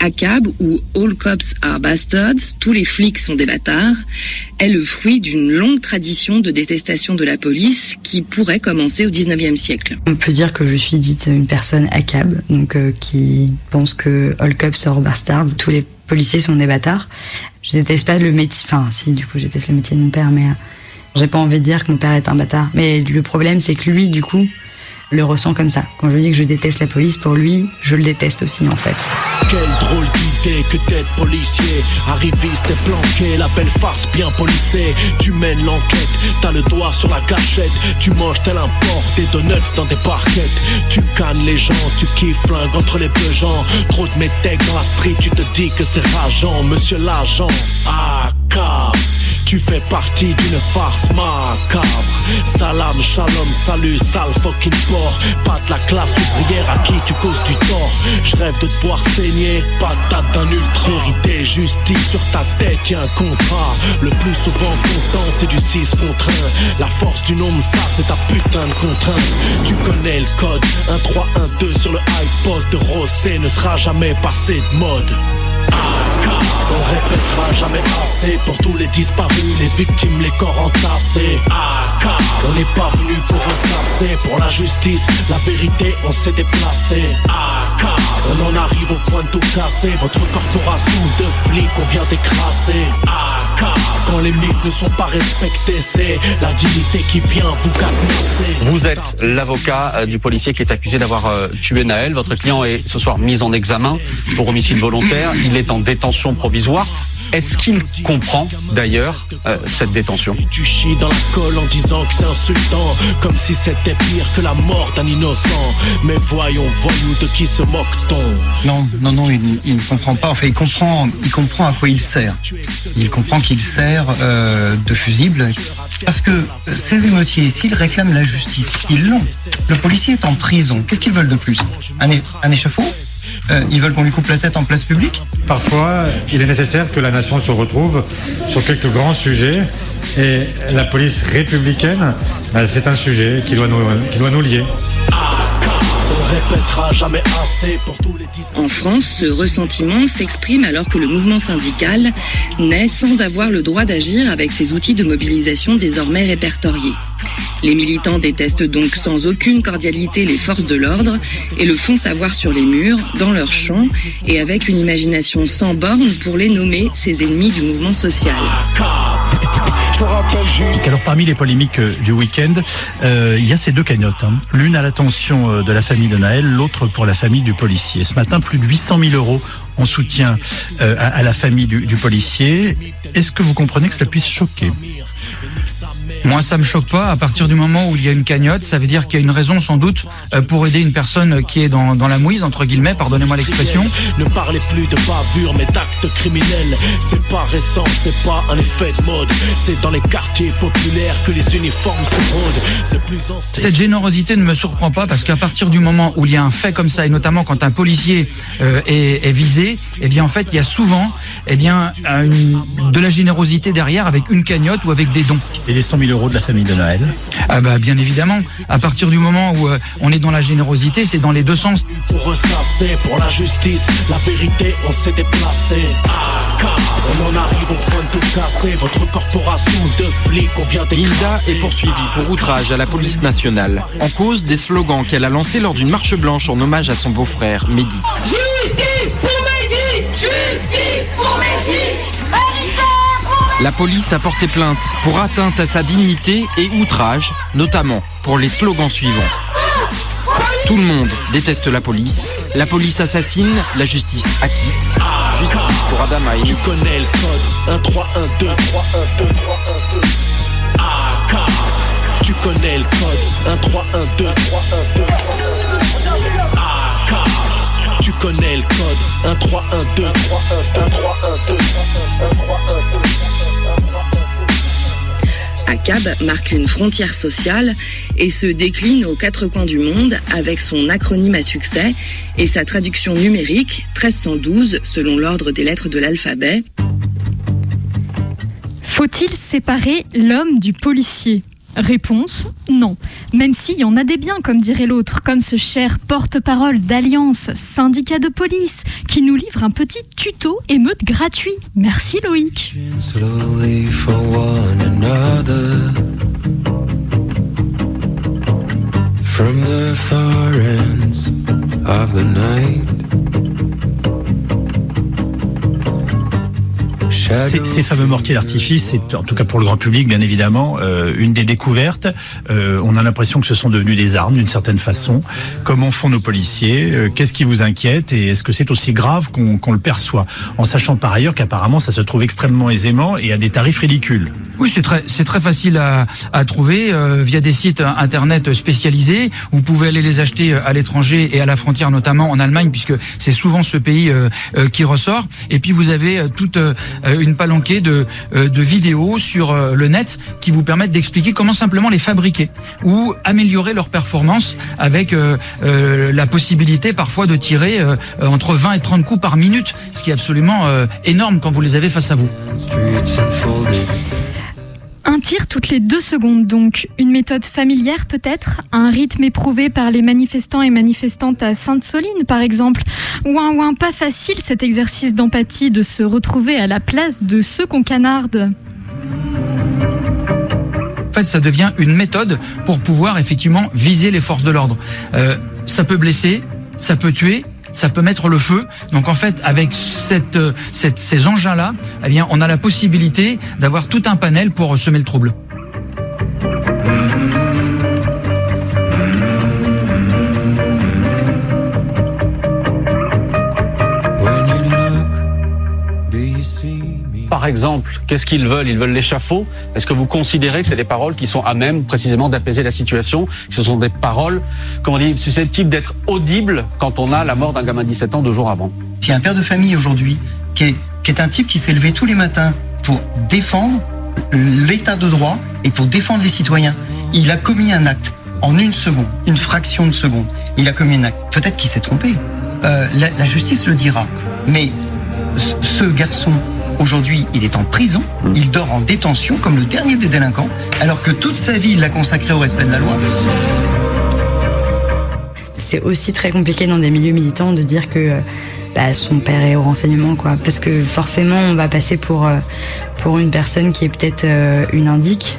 ACAB ou All Cops Are Bastards, tous les flics sont des bâtards, est le fruit d'une longue tradition de détestation de la police qui pourrait commencer au 19e siècle. On peut dire que je suis dite une personne ACAB, donc euh, qui pense que All Cops Are Bastards, tous les policiers sont des bâtards. Je déteste pas le métier, enfin si du coup le métier de mon père, mais euh, j'ai pas envie de dire que mon père est un bâtard. Mais le problème c'est que lui du coup le ressent comme ça. Quand je dis que je déteste la police, pour lui, je le déteste aussi en fait. Quelle drôle d'idée que d'être policier. Arriviste et planqué, la belle farce bien polissée Tu mènes l'enquête, t'as le doigt sur la gâchette. Tu manges tel un porc, des donuts dans des parquettes Tu cannes les gens, tu kiffes flingue entre les gens. Trop de métèques dans la street, tu te dis que c'est rageant Monsieur l'agent, ah, tu fais partie d'une farce macabre. Salam, shalom, salut, sale fucking porc. Pas de la classe ouvrière à qui tu causes du tort. Je rêve de te voir saigner, patate d'un ultra Vérité, justice sur ta tête, y'a un contrat. Le plus souvent content, c'est du 6 contre 1 La force du nombre, ça c'est ta putain de contrainte. Tu connais le code, 1, 3, 1, 2 sur le iPod de Rossé Ne sera jamais passé de mode répétera jamais assez pour tous les disparus, les victimes, les corps entassés. AK, on n'est pas venu pour ressasser, pour la justice, la vérité, on s'est déplacé. AK, on en arrive au point de tout casser, votre corporation de flics, on vient d'écraser. AK, quand les mythes ne sont pas respectés, c'est la dignité qui vient vous cadenasser. Vous êtes l'avocat euh, du policier qui est accusé d'avoir euh, tué Naël. Votre client est ce soir mis en examen pour homicide volontaire. Il est en détention provisoire. Est-ce qu'il comprend d'ailleurs euh, cette détention Tu chies dans la colle en disant que c'est insultant Comme si c'était pire que la mort d'un innocent Mais voyons, voyons de qui se moque-t-on Non, non, non, il, il ne comprend pas. Enfin, il comprend, il comprend à quoi il sert. Il comprend qu'il sert euh, de fusible. Parce que ces émeutiers ici, ils réclament la justice. Ils l'ont. Le policier est en prison. Qu'est-ce qu'ils veulent de plus? Un échafaud? Euh, Ils veulent qu'on lui coupe la tête en place publique Parfois, il est nécessaire que la nation se retrouve sur quelques grands sujets et la police républicaine, ben, c'est un sujet qui doit nous, qui doit nous lier. On répétera jamais assez pour tous les En France, ce ressentiment s'exprime alors que le mouvement syndical naît sans avoir le droit d'agir avec ses outils de mobilisation désormais répertoriés. Les militants détestent donc sans aucune cordialité les forces de l'ordre et le font savoir sur les murs, dans leurs champs et avec une imagination sans borne pour les nommer ces ennemis du mouvement social. Alors parmi les polémiques euh, du week-end, euh, il y a ces deux cagnottes. hein. L'une à l'attention euh, de la famille de Naël, l'autre pour la famille du policier. Ce matin, plus de 800 000 euros en soutien à, la famille du policier. Est-ce que vous comprenez que cela puisse choquer? Moi, ça me choque pas. À partir du moment où il y a une cagnotte, ça veut dire qu'il y a une raison sans doute euh, pour aider une personne qui est dans, dans la mouise, entre guillemets, pardonnez-moi l'expression. Ne parlez plus de bavure mais d'actes criminels C'est pas récent, c'est pas un effet de mode C'est dans les quartiers populaires que les uniformes se rôdent C'est plus Cette générosité ne me surprend pas parce qu'à partir du moment où il y a un fait comme ça, et notamment quand un policier euh, est, est visé, eh bien en fait il y a souvent eh bien, une- de la générosité derrière avec une cagnotte ou avec des dons. Et les 100 000 euros de la famille de Naël Ah bah bien évidemment, à partir du moment où euh, on est dans la générosité, c'est dans les deux sens. Pour ressasser, pour la justice, la vérité, on s'est déplacé. Ah, car on en arrive au point de tout casser. Votre corporation de flics, on vient Hilda d'écraser. est poursuivie pour outrage à la police nationale, en cause des slogans qu'elle a lancés lors d'une marche blanche en hommage à son beau-frère, Mehdi. Justice pour Mehdi La police a porté plainte pour atteinte à sa dignité et outrage, notamment pour les slogans suivants. Tout le monde déteste la police. La police assassine, la justice acquitte. Justice pour Adama et Tu connais le code. 1 3 1 2 3 1 2 3 1 2 AK Tu connais le code. 1 3 1 2 3 1 2 AK Tu connais le code. 1 3 1 2 3 1 2 3 1 2 1 3 1 2 ACAB marque une frontière sociale et se décline aux quatre coins du monde avec son acronyme à succès et sa traduction numérique 1312 selon l'ordre des lettres de l'alphabet. Faut-il séparer l'homme du policier? Réponse non. Même s'il y en a des biens, comme dirait l'autre, comme ce cher porte-parole d'Alliance, syndicat de police, qui nous livre un petit tuto émeute gratuit. Merci Loïc. Ces, ces fameux mortiers d'artifice, c'est en tout cas pour le grand public, bien évidemment, euh, une des découvertes. Euh, on a l'impression que ce sont devenus des armes d'une certaine façon. Comment font nos policiers? Euh, Qu'est-ce qui vous inquiète? Et est-ce que c'est aussi grave qu'on le perçoit? En sachant par ailleurs qu'apparemment ça se trouve extrêmement aisément et à des tarifs ridicules. Oui, c'est très, très facile à, à trouver via des sites internet spécialisés. Vous pouvez aller les acheter à l'étranger et à la frontière, notamment en Allemagne, puisque c'est souvent ce pays qui ressort. Et puis vous avez toute une palanquée de, euh, de vidéos sur euh, le net qui vous permettent d'expliquer comment simplement les fabriquer ou améliorer leur performance avec euh, la possibilité parfois de tirer entre 20 et 30 coups par minute, ce qui est absolument énorme quand vous les avez face à vous. Un tir toutes les deux secondes donc. Une méthode familière peut-être? Un rythme éprouvé par les manifestants et manifestantes à Sainte-Soline par exemple? Ouin ouin, pas facile cet exercice d'empathie de se retrouver à la place de ceux qu'on canarde? En fait, ça devient une méthode pour pouvoir effectivement viser les forces de l'ordre. Euh, ça peut blesser, ça peut tuer, ça peut mettre le feu. Donc en fait, avec euh, ces engins-là, eh bien, on a la possibilité d'avoir tout un panel pour semer le trouble. Par exemple, qu'est-ce qu'ils veulent? Ils veulent l'échafaud? Est-ce que vous considérez que c'est des paroles qui sont à même précisément d'apaiser la situation? Ce sont des paroles, comment dire, susceptibles d'être audibles quand on a la mort d'un gamin de 17 ans deux jours avant Il y a un père de famille aujourd'hui qui est, qui est un type qui s'est levé tous les matins pour défendre l'état de droit et pour défendre les citoyens. Il a commis un acte en une seconde, une fraction de seconde. Il a commis un acte. Peut-être qu'il s'est trompé. Euh, la, justice le dira. Mais ce garçon, aujourd'hui, il est en prison. Il dort en détention comme le dernier des délinquants, alors que toute sa vie, il l'a consacré au respect de la loi. c'est aussi très compliqué dans des milieux militants de dire que euh, bah, son père est au renseignement, quoi. Parce que forcément, on va passer pour, euh, pour une personne qui est peut-être euh, une indique.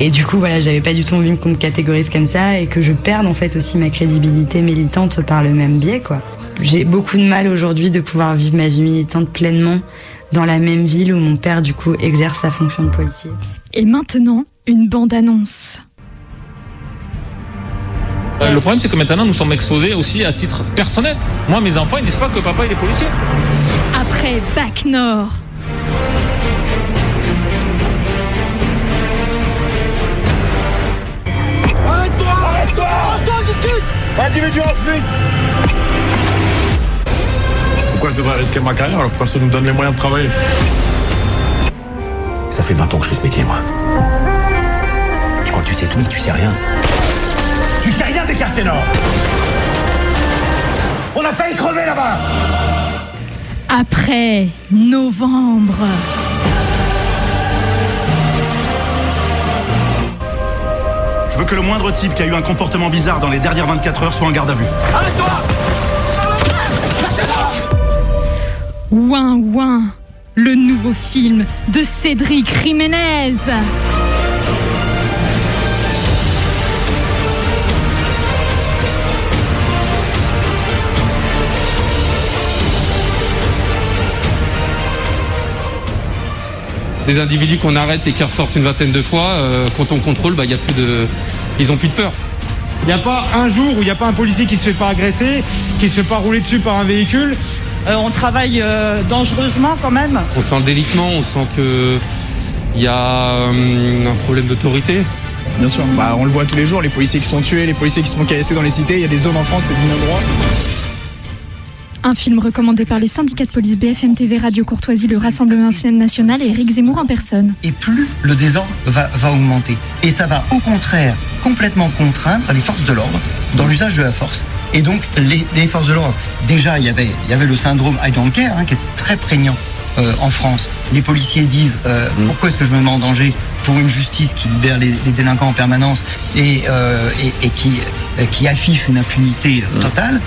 Et du coup, voilà, j'avais pas du tout envie qu'on me catégorise comme ça et que je perde en fait aussi ma crédibilité militante par le même biais, quoi. J'ai beaucoup de mal aujourd'hui de pouvoir vivre ma vie militante pleinement dans la même ville où mon père, du coup, exerce sa fonction de policier. Et maintenant, une bande-annonce. Euh, Le problème, c'est que maintenant, nous sommes exposés aussi à titre personnel. Moi, mes enfants, ils disent pas que papa, il est policier. Après Bac Nord. Arrête-toi Arrête-toi Arrête-toi, discute Individu en fuite Pourquoi je devrais risquer ma carrière alors que personne ne me donne les moyens de travailler? Ça fait 20 ans que je fais ce métier, moi. Tu crois que tu sais tout, mais tu sais rien? Tu sais rien des quartiers nord On a failli crever là-bas Après novembre. Je veux que le moindre type qui a eu un comportement bizarre dans les dernières 24 heures soit en garde à vue. Ouin Ouin, le nouveau film de Cédric Jiménez. des individus qu'on arrête et qui ressortent une vingtaine de fois, euh, quand on contrôle, bah, il y a plus de, ils ont plus de peur. Il n'y a pas un jour où il n'y a pas un policier qui ne se fait pas agresser, qui ne se fait pas rouler dessus par un véhicule. Euh, on travaille euh, dangereusement quand même. On sent le délitement, on sent que il y a euh, un problème d'autorité. Bien sûr, bah, on le voit tous les jours, les policiers qui sont tués, les policiers qui se font caresser dans les cités, il y a des zones en France, c'est du non-droit. Un film recommandé par les syndicats de police BFM TV, Radio Courtoisie, le Rassemblement national et Eric Zemmour en personne. Et plus le désordre va, va augmenter. Et ça va au contraire complètement contraindre les forces de l'ordre dans l'usage de la force. Et donc les, les forces de l'ordre, déjà il y avait, il y avait le syndrome I don't care hein, qui était très prégnant euh, en France. Les policiers disent euh, pourquoi est-ce que je me mets en danger pour une justice qui libère les, les délinquants en permanence et, euh, et, et qui, qui affiche une impunité euh, totale.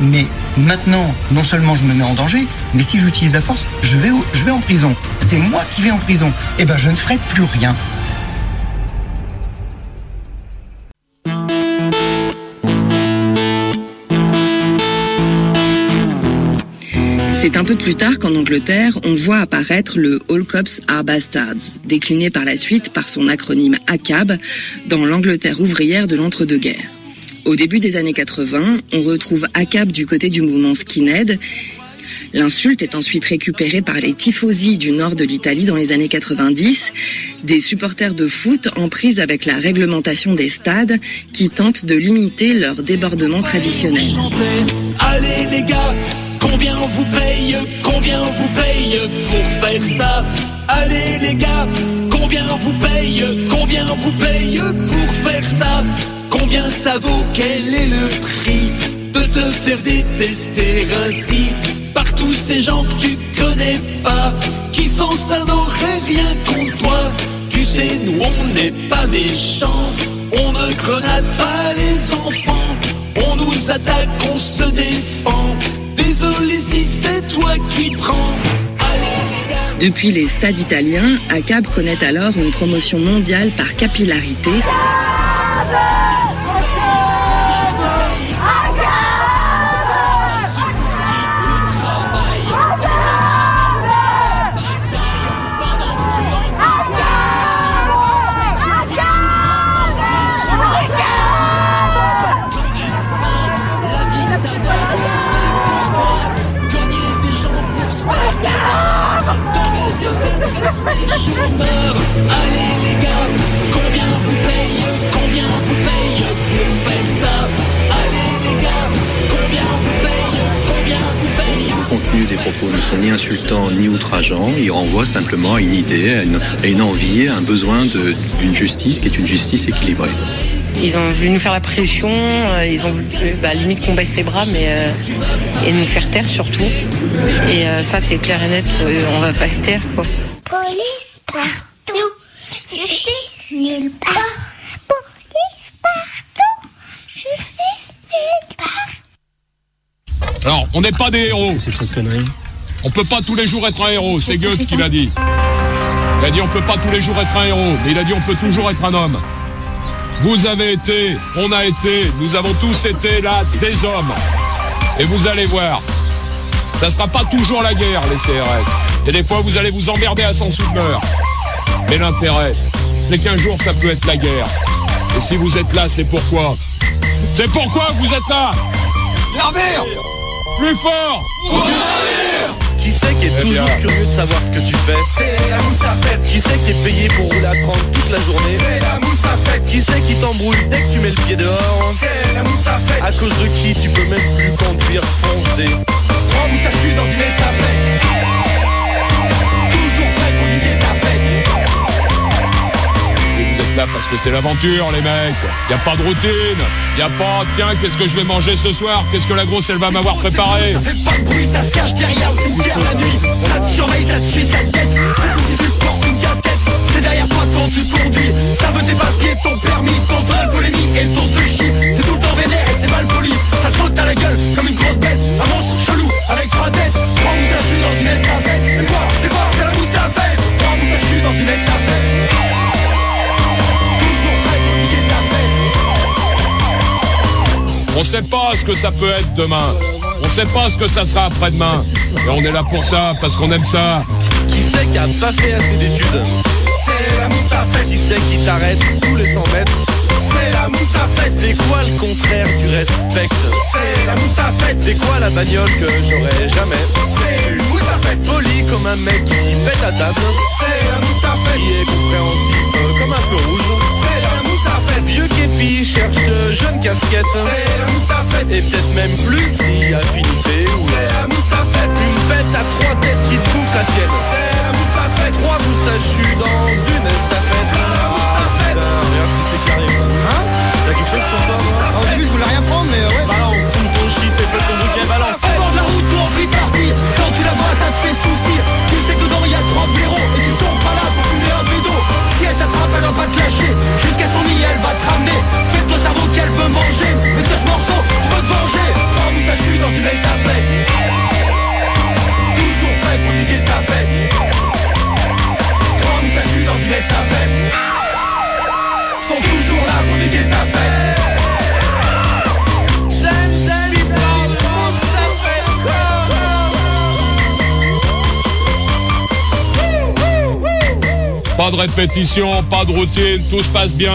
Mais maintenant, non seulement je me mets en danger, mais si j'utilise la force, je vais, au- je vais en prison. C'est moi qui vais en prison. Et ben je ne ferai plus rien. C'est un peu plus tard qu'en Angleterre, on voit apparaître le All Cops Are décliné par la suite par son acronyme ACAB dans l'Angleterre ouvrière de l'entre-deux-guerres. Au début des années 80, on retrouve ACAB du côté du mouvement skinhead. L'insulte est ensuite récupérée par les tifosi du nord de l'Italie dans les années 90, des supporters de foot en prise avec la réglementation des stades qui tentent de limiter leur débordement traditionnel. Allez les gars, combien on vous paye Combien on vous paye pour faire ça? Allez les gars, combien on vous paye Combien on vous paye pour faire ça? Combien ça vaut? Quel est le prix de te faire détester ainsi? Par tous ces gens que tu connais pas Qui sans ça n'aurait rien contre toi. Tu sais, nous on n'est pas méchants. On ne grenade pas les enfants. On nous attaque, on se défend toi qui prends. Depuis les stades italiens, ACAB connaît alors une promotion mondiale par capillarité. Propos ne sont ni insultants ni outrageants. Ils renvoient simplement à une idée, à une, à une envie, à un besoin de- d'une justice qui est une justice équilibrée. Ils ont voulu nous faire la pression, euh, ils ont voulu euh, bah, limite qu'on baisse les bras, mais euh, et nous faire taire surtout. Et euh, ça, c'est clair et net, euh, on va pas se taire quoi. Police partout, justice nulle part. Police partout, justice nulle part. Alors, on n'est pas des héros. C'est cette connerie. On peut pas tous les jours être un héros, c'est Goethe qui l'a dit. Il a dit on peut pas tous les jours être un héros, mais il a dit on peut toujours être un homme. Vous avez été, on a été, nous avons tous été là des hommes. Et vous allez voir, ça sera pas toujours la guerre, les CRS. Et des fois, vous allez vous emmerder à sans souteneur. Mais l'intérêt, c'est qu'un jour, ça peut être la guerre. Et si vous êtes là, c'est pourquoi C'est pourquoi vous êtes là L'armure Plus fort. Qui c'est qui est Eh toujours bien. curieux de savoir ce que tu fais C'est la moustafette Qui c'est qui est payé pour rouler à 30 toute la journée C'est la moustafette Qui c'est qui t'embrouille dès que tu mets le pied dehors C'est la moustafette À cause de qui tu peux même plus conduire fonce des Trois moustachus dans une estafette là parce que c'est l'aventure, les mecs. Y a pas de routine. Y a pas, tiens, qu'est-ce que je vais manger ce soir? Qu'est-ce que la grosse, elle va m'avoir préparé? Ça fait pas de bruit, ça se cache derrière le cimetière la nuit. Ça te surveille, ça te suit, ça te guette C'est tout si tu portes une casquette. C'est derrière toi quand tu conduis. Ça veut tes papiers, ton permis, ton alcoolémie et ton touchy C'est tout le temps vénère et c'est mal poli. Ça te saute à la gueule comme une grosse bête. Un monstre chelou avec trois têtes. Trois moustachus dans une estafette. C'est quoi? C'est quoi? C'est la moustafette Trois moustachus dans une estafette On sait pas ce que ça peut être demain. On sait pas ce que ça sera après-demain. Et on est là pour ça, parce qu'on aime ça. Qui c'est qui a pas fait assez d'études C'est la moustafette Qui c'est qui t'arrête tous les 100 mètres c'est la moustafette C'est quoi le contraire du respect C'est la moustafette C'est quoi la bagnole que j'aurais jamais C'est une moustafette Poli comme un mec qui pète à table C'est la moustafette Qui est compréhensif comme un feu rouge casquette. C'est la moustafette. Et peut-être même plus si affinité ou C'est la moustafette. Une bête à trois têtes qui te bouffe la tienne. C'est la moustafette. Trois moustachus dans une estafette. La moustafette. Putain, regarde qui c'est qui arrive Hein T'as quelque chose sur toi Au début, je voulais rien prendre, mais ouais. Balance. tout ton shit et fais ton bouquet, balance. Au bord de la route, tout en free party. Quand tu la vois, ça te fait souci. Tu sais que dedans, il y a trois blaireaux et qu'ils sont pas là pour fumer un bédo. Si elle t'attrape, elle va pas te lâcher. Jusqu'à son nid, elle va te manger. Mais sur ce morceau, tu peux te venger. En moustachu dans une estafette. Toujours prêt pour niquer ta fête. Grand moustachu dans une estafette. Sont toujours là pour niquer ta fête. Pas de répétition, pas de routine, tout se passe bien.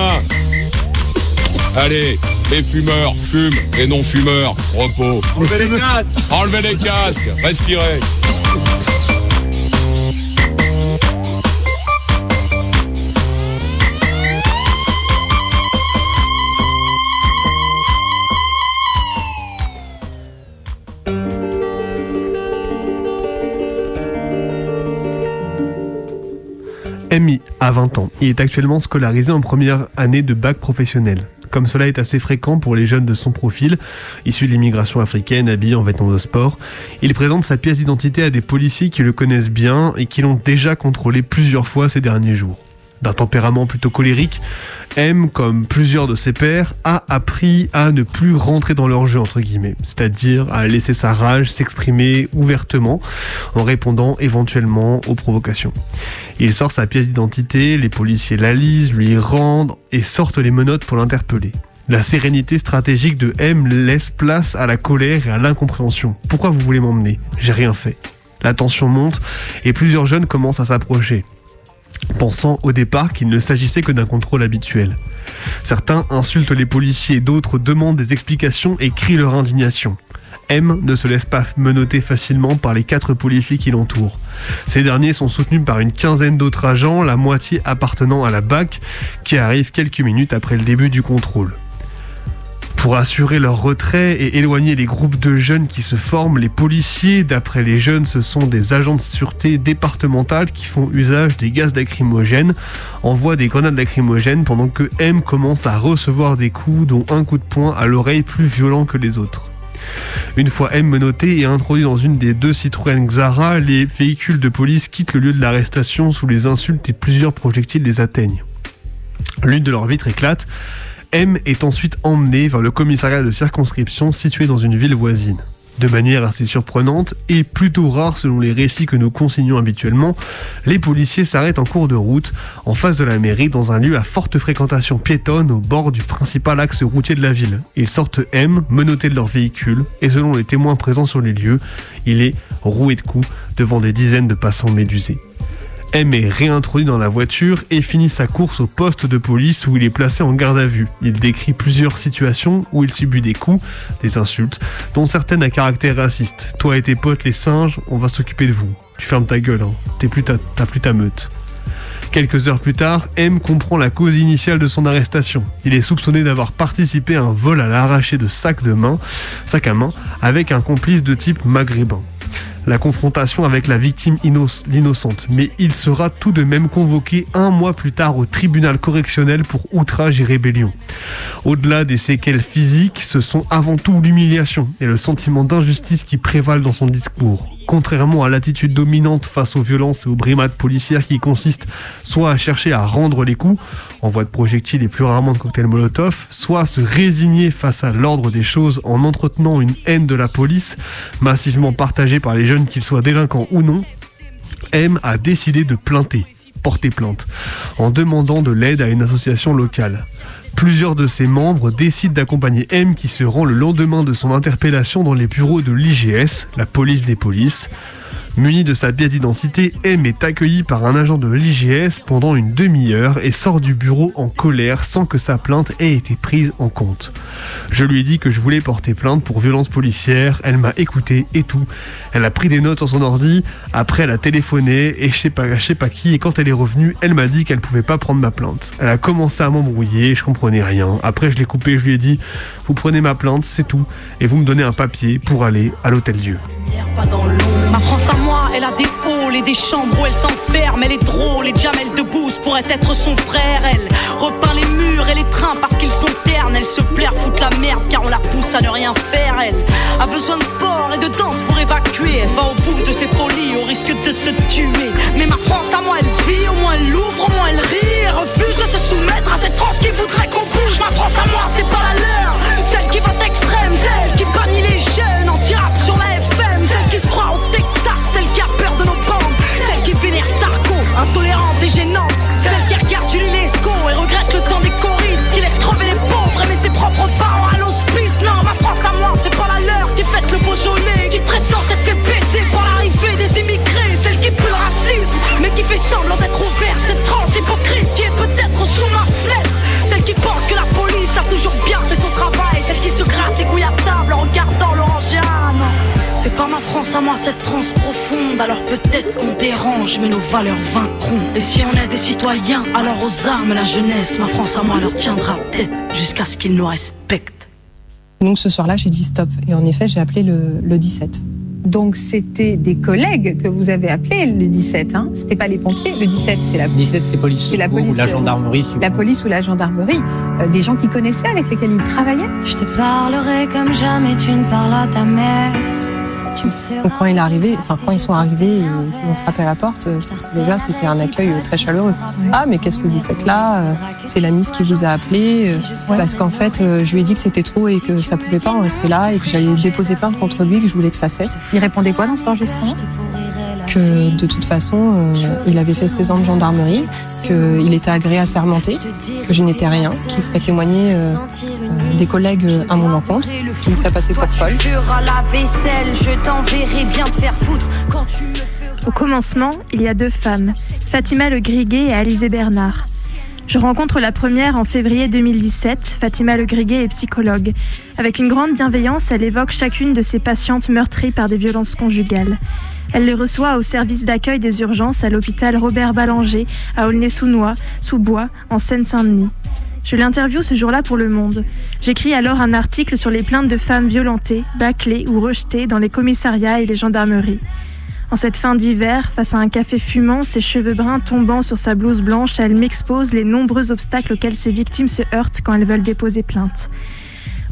Allez, les fumeurs, fument, et non-fumeurs, repos. Enlevez les casques Enlevez les casques, respirez. Amy a 20 ans. Il est actuellement scolarisé en première année de bac professionnel. Comme cela est assez fréquent pour les jeunes de son profil, issus de l'immigration africaine, habillés en vêtements de sport, il présente sa pièce d'identité à des policiers qui le connaissent bien et qui l'ont déjà contrôlé plusieurs fois ces derniers jours. D'un tempérament plutôt colérique, M, comme plusieurs de ses pairs, a appris à ne plus rentrer dans leur jeu, entre guillemets, c'est-à-dire à laisser sa rage s'exprimer ouvertement en répondant éventuellement aux provocations. Il sort sa pièce d'identité, les policiers la lisent, lui rendent et sortent les menottes pour l'interpeller. La sérénité stratégique de M laisse place à la colère et à l'incompréhension. Pourquoi vous voulez m'emmener? J'ai rien fait. La tension monte et plusieurs jeunes commencent à s'approcher pensant au départ qu'il ne s'agissait que d'un contrôle habituel. Certains insultent les policiers, d'autres demandent des explications et crient leur indignation. M ne se laisse pas menotter facilement par les quatre policiers qui l'entourent. Ces derniers sont soutenus par une quinzaine d'autres agents, la moitié appartenant à la BAC, qui arrive quelques minutes après le début du contrôle. Pour assurer leur retrait et éloigner les groupes de jeunes qui se forment, les policiers, d'après les jeunes, ce sont des agents de sûreté départementale qui font usage des gaz lacrymogènes, envoient des grenades lacrymogènes pendant que M commence à recevoir des coups, dont un coup de poing à l'oreille plus violent que les autres. Une fois M menotté et introduit dans une des deux Citroën Xara, les véhicules de police quittent le lieu de l'arrestation sous les insultes et plusieurs projectiles les atteignent. L'une de leurs vitres éclate. M est ensuite emmené vers le commissariat de circonscription situé dans une ville voisine. De manière assez surprenante et plutôt rare selon les récits que nous consignons habituellement, les policiers s'arrêtent en cours de route en face de la mairie dans un lieu à forte fréquentation piétonne au bord du principal axe routier de la ville. Ils sortent M, menottés de leur véhicule, et selon les témoins présents sur les lieux, il est roué de coups devant des dizaines de passants médusés. M est réintroduit dans la voiture et finit sa course au poste de police où il est placé en garde à vue. Il décrit plusieurs situations où il subit des coups, des insultes, dont certaines à caractère raciste. Toi et tes potes les singes, on va s'occuper de vous. Tu fermes ta gueule, hein. T'es plus ta- t'as plus ta meute. Quelques heures plus tard, M comprend la cause initiale de son arrestation. Il est soupçonné d'avoir participé à un vol à l'arraché de sacs de main, sac à main, avec un complice de type maghrébin. La confrontation avec la victime inno- l'innocente, mais il sera tout de même convoqué un mois plus tard au tribunal correctionnel pour outrage et rébellion. Au-delà des séquelles physiques, ce sont avant tout l'humiliation et le sentiment d'injustice qui prévalent dans son discours. Contrairement à l'attitude dominante face aux violences et aux brimades policières qui consistent soit à chercher à rendre les coups, en voie de projectiles et plus rarement de cocktails Molotov, soit à se résigner face à l'ordre des choses en entretenant une haine de la police, massivement partagée par les jeunes qu'ils soient délinquants ou non, M a décidé de plainter, porter plainte, en demandant de l'aide à une association locale. Plusieurs de ses membres décident d'accompagner M qui se rend le lendemain de son interpellation dans les bureaux de l'IGS, la police des polices. Muni de sa pièce d'identité, M est accueilli par un agent de l'IGS pendant une demi-heure et sort du bureau en colère sans que sa plainte ait été prise en compte. Je lui ai dit que je voulais porter plainte pour violence policière, elle m'a écouté et tout. Elle a pris des notes sur son ordi, après elle a téléphoné et je sais pas, sais pas qui et quand elle est revenue, elle m'a dit qu'elle pouvait pas prendre ma plainte. Elle a commencé à m'embrouiller, je comprenais rien. Après je l'ai coupé, je lui ai dit vous prenez ma plainte, c'est tout et vous me donnez un papier pour aller à l'hôtel Dieu. Elle a des halls et des chambres où elle s'enferme. Elle est drôle et Jamel Debbouze pourrait être son frère. Elle repeint les murs et les trains parce qu'ils sont ternes. Elle se plaire, foutre la merde car on la pousse à ne rien faire. Elle a besoin de sport et de danse pour évacuer. Elle va au bout de ses folies au risque de se tuer. Mais ma France à moi, elle vit, au moins elle l'ouvre, au moins elle rit. Elle refuse de se soumettre à cette France qui voudrait qu'on bouge. Ma France à moi, c'est pas la leur. Celle qui vote extrême, celle qui qui est peut-être sous ma fenêtre. Celle qui pense que la police a toujours bien fait son travail. Celle qui se gratte les couilles à table en regardant l'orangeade. C'est pas ma France à moi, cette France profonde. Alors peut-être qu'on dérange, mais nos valeurs vaincront. Et si on est des citoyens, alors aux armes la jeunesse. Ma France à moi leur tiendra tête jusqu'à ce qu'ils nous respectent. Donc ce soir-là, j'ai dit stop. Et en effet, j'ai appelé le 17. Donc c'était des collègues que vous avez appelés le 17, hein C'était pas les pompiers. Le 17, c'est la 17, c'est police, c'est la secours police ou la euh, gendarmerie. La police ou la gendarmerie, Euh, des gens qui connaissaient, avec lesquels ils travaillaient. Je te parlerai comme jamais tu ne parles à ta mère. Donc quand il est arrivé, enfin quand ils sont arrivés et qu'ils ont frappé à la porte, euh, déjà c'était un accueil euh, très chaleureux. Ah mais qu'est-ce que vous faites là Euh, C'est la Miss qui vous a appelé parce qu'en fait je lui ai dit que c'était trop et que ça pouvait pas en rester là et que j'allais déposer plainte contre lui, que je voulais que ça cesse. Il répondait quoi dans cet enregistrement? Que de toute façon euh, il avait fait 16 ans de gendarmerie, qu'il était agréé à sermenter, que je n'étais rien, qu'il ferait témoigner euh, euh, des collègues à mon encontre, qu'il me ferait passer pour folle. Au commencement, il y a deux femmes, Fatima Le Griguet et Alizé Bernard. Je rencontre la première en février 2017. Fatima Le Griguet est psychologue. Avec une grande bienveillance, elle évoque chacune de ses patientes meurtries par des violences conjugales. Elle les reçoit au service d'accueil des urgences à l'hôpital Robert Ballanger, à Aulnay-sous-Noix, sous Bois, en Seine-Saint-Denis. Je l'interviewe ce jour-là pour Le Monde. J'écris alors un article sur les plaintes de femmes violentées, bâclées ou rejetées dans les commissariats et les gendarmeries. En cette fin d'hiver, face à un café fumant, ses cheveux bruns tombant sur sa blouse blanche, elle m'expose les nombreux obstacles auxquels ses victimes se heurtent quand elles veulent déposer plainte.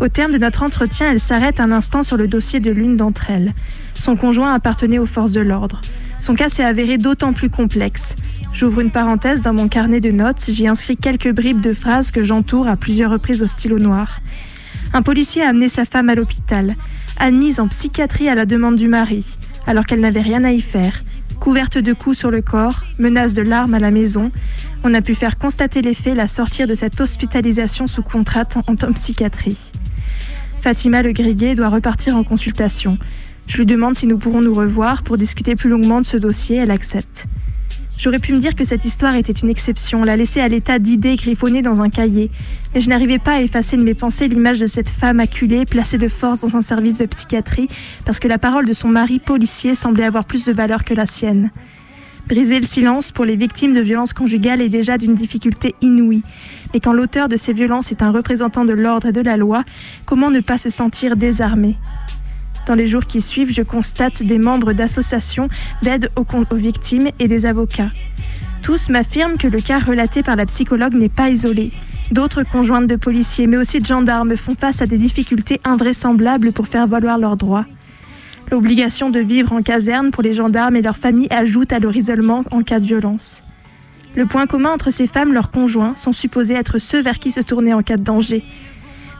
Au terme de notre entretien, elle s'arrête un instant sur le dossier de l'une d'entre elles. Son conjoint appartenait aux forces de l'ordre. Son cas s'est avéré d'autant plus complexe. J'ouvre une parenthèse dans mon carnet de notes, j'y inscris quelques bribes de phrases que j'entoure à plusieurs reprises au stylo noir. Un policier a amené sa femme à l'hôpital, admise en psychiatrie à la demande du mari, alors qu'elle n'avait rien à y faire. Couverte de coups sur le corps, menace de larmes à la maison, on a pu faire constater les faits la sortir de cette hospitalisation sous contrainte en en psychiatrie. Fatima Le Griguet doit repartir en consultation. Je lui demande si nous pourrons nous revoir pour discuter plus longuement de ce dossier, elle accepte. J'aurais pu me dire que cette histoire était une exception, la laisser à l'état d'idées griffonnées dans un cahier, mais je n'arrivais pas à effacer de mes pensées l'image de cette femme acculée, placée de force dans un service de psychiatrie, parce que la parole de son mari policier semblait avoir plus de valeur que la sienne. Briser le silence pour les victimes de violences conjugales est déjà d'une difficulté inouïe. Mais quand l'auteur de ces violences est un représentant de l'ordre et de la loi, comment ne pas se sentir désarmé? Dans les jours qui suivent, je constate des membres d'associations d'aide aux, victimes et des avocats. Tous m'affirment que le cas relaté par la psychologue n'est pas isolé. D'autres conjointes de policiers, mais aussi de gendarmes, font face à des difficultés invraisemblables pour faire valoir leurs droits. L'obligation de vivre en caserne pour les gendarmes et leurs familles ajoute à leur isolement en cas de violence. Le point commun entre ces femmes, leurs conjoints, sont supposés être ceux vers qui se tourner en cas de danger.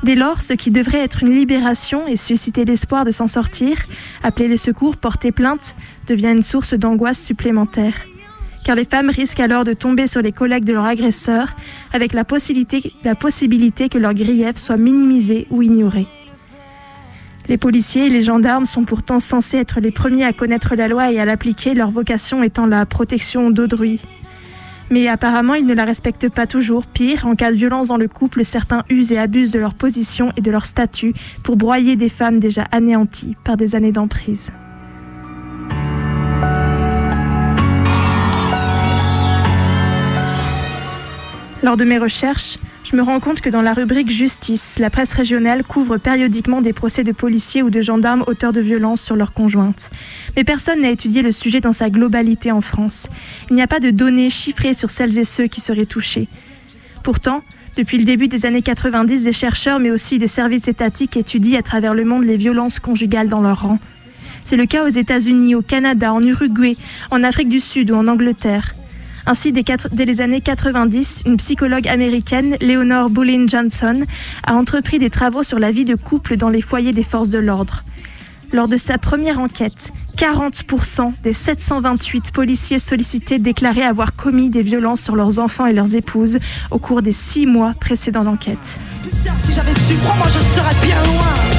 Dès lors, ce qui devrait être une libération et susciter l'espoir de s'en sortir, appeler les secours, porter plainte, devient une source d'angoisse supplémentaire. Car les femmes risquent alors de tomber sur les collègues de leur agresseur, avec la possibilité, que leurs griefs soient minimisés ou ignorés. Les policiers et les gendarmes sont pourtant censés être les premiers à connaître la loi et à l'appliquer, leur vocation étant la protection d'autrui. Mais apparemment, ils ne la respectent pas toujours. Pire, en cas de violence dans le couple, certains usent et abusent de leur position et de leur statut pour broyer des femmes déjà anéanties par des années d'emprise. Lors de mes recherches, je me rends compte que dans la rubrique Justice, la presse régionale couvre périodiquement des procès de policiers ou de gendarmes auteurs de violences sur leurs conjointes. Mais personne n'a étudié le sujet dans sa globalité en France. Il n'y a pas de données chiffrées sur celles et ceux qui seraient touchés. Pourtant, depuis le début des années 90, des chercheurs mais aussi des services étatiques étudient à travers le monde les violences conjugales dans leur rang. C'est le cas aux États-Unis, au Canada, en Uruguay, en Afrique du Sud ou en Angleterre. Ainsi, dès, les années 90, une psychologue américaine, Leonore Boulin Johnson, a entrepris des travaux sur la vie de couple dans les foyers des forces de l'ordre. Lors de sa première enquête, 40% des 728 policiers sollicités déclaraient avoir commis des violences sur leurs enfants et leurs épouses au cours des six mois précédant l'enquête. Si j'avais su, crois-moi, je serais bien loin.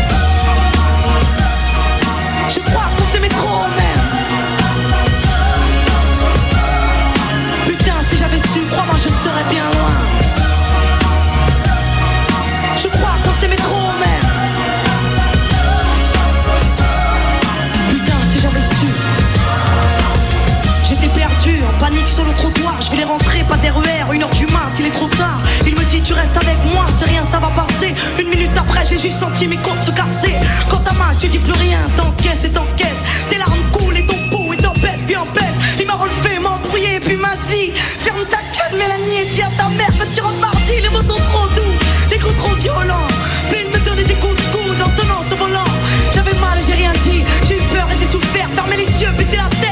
Sur le trottoir. Je voulais rentrer, pas d'RER, une heure du mat, il est trop tard. Il me dit, tu restes avec moi, c'est rien, ça va passer. Une minute après, j'ai juste senti mes côtes se casser. Quand ta main, tu dis plus rien, t'encaisses et t'encaisses. Tes larmes coulent et ton pouls et t'empêches, puis en baisse. Il m'a relevé, m'a embrouillé, puis m'a dit, ferme ta gueule, Mélanie, et dis à ta mère que tu rentres mardi. Les mots sont trop doux, les coups trop violents. Puis il me donnait des coups de coude en tenant ce volant. J'avais mal et j'ai rien dit, j'ai eu peur et j'ai souffert. Fermer les yeux, baisser la tête,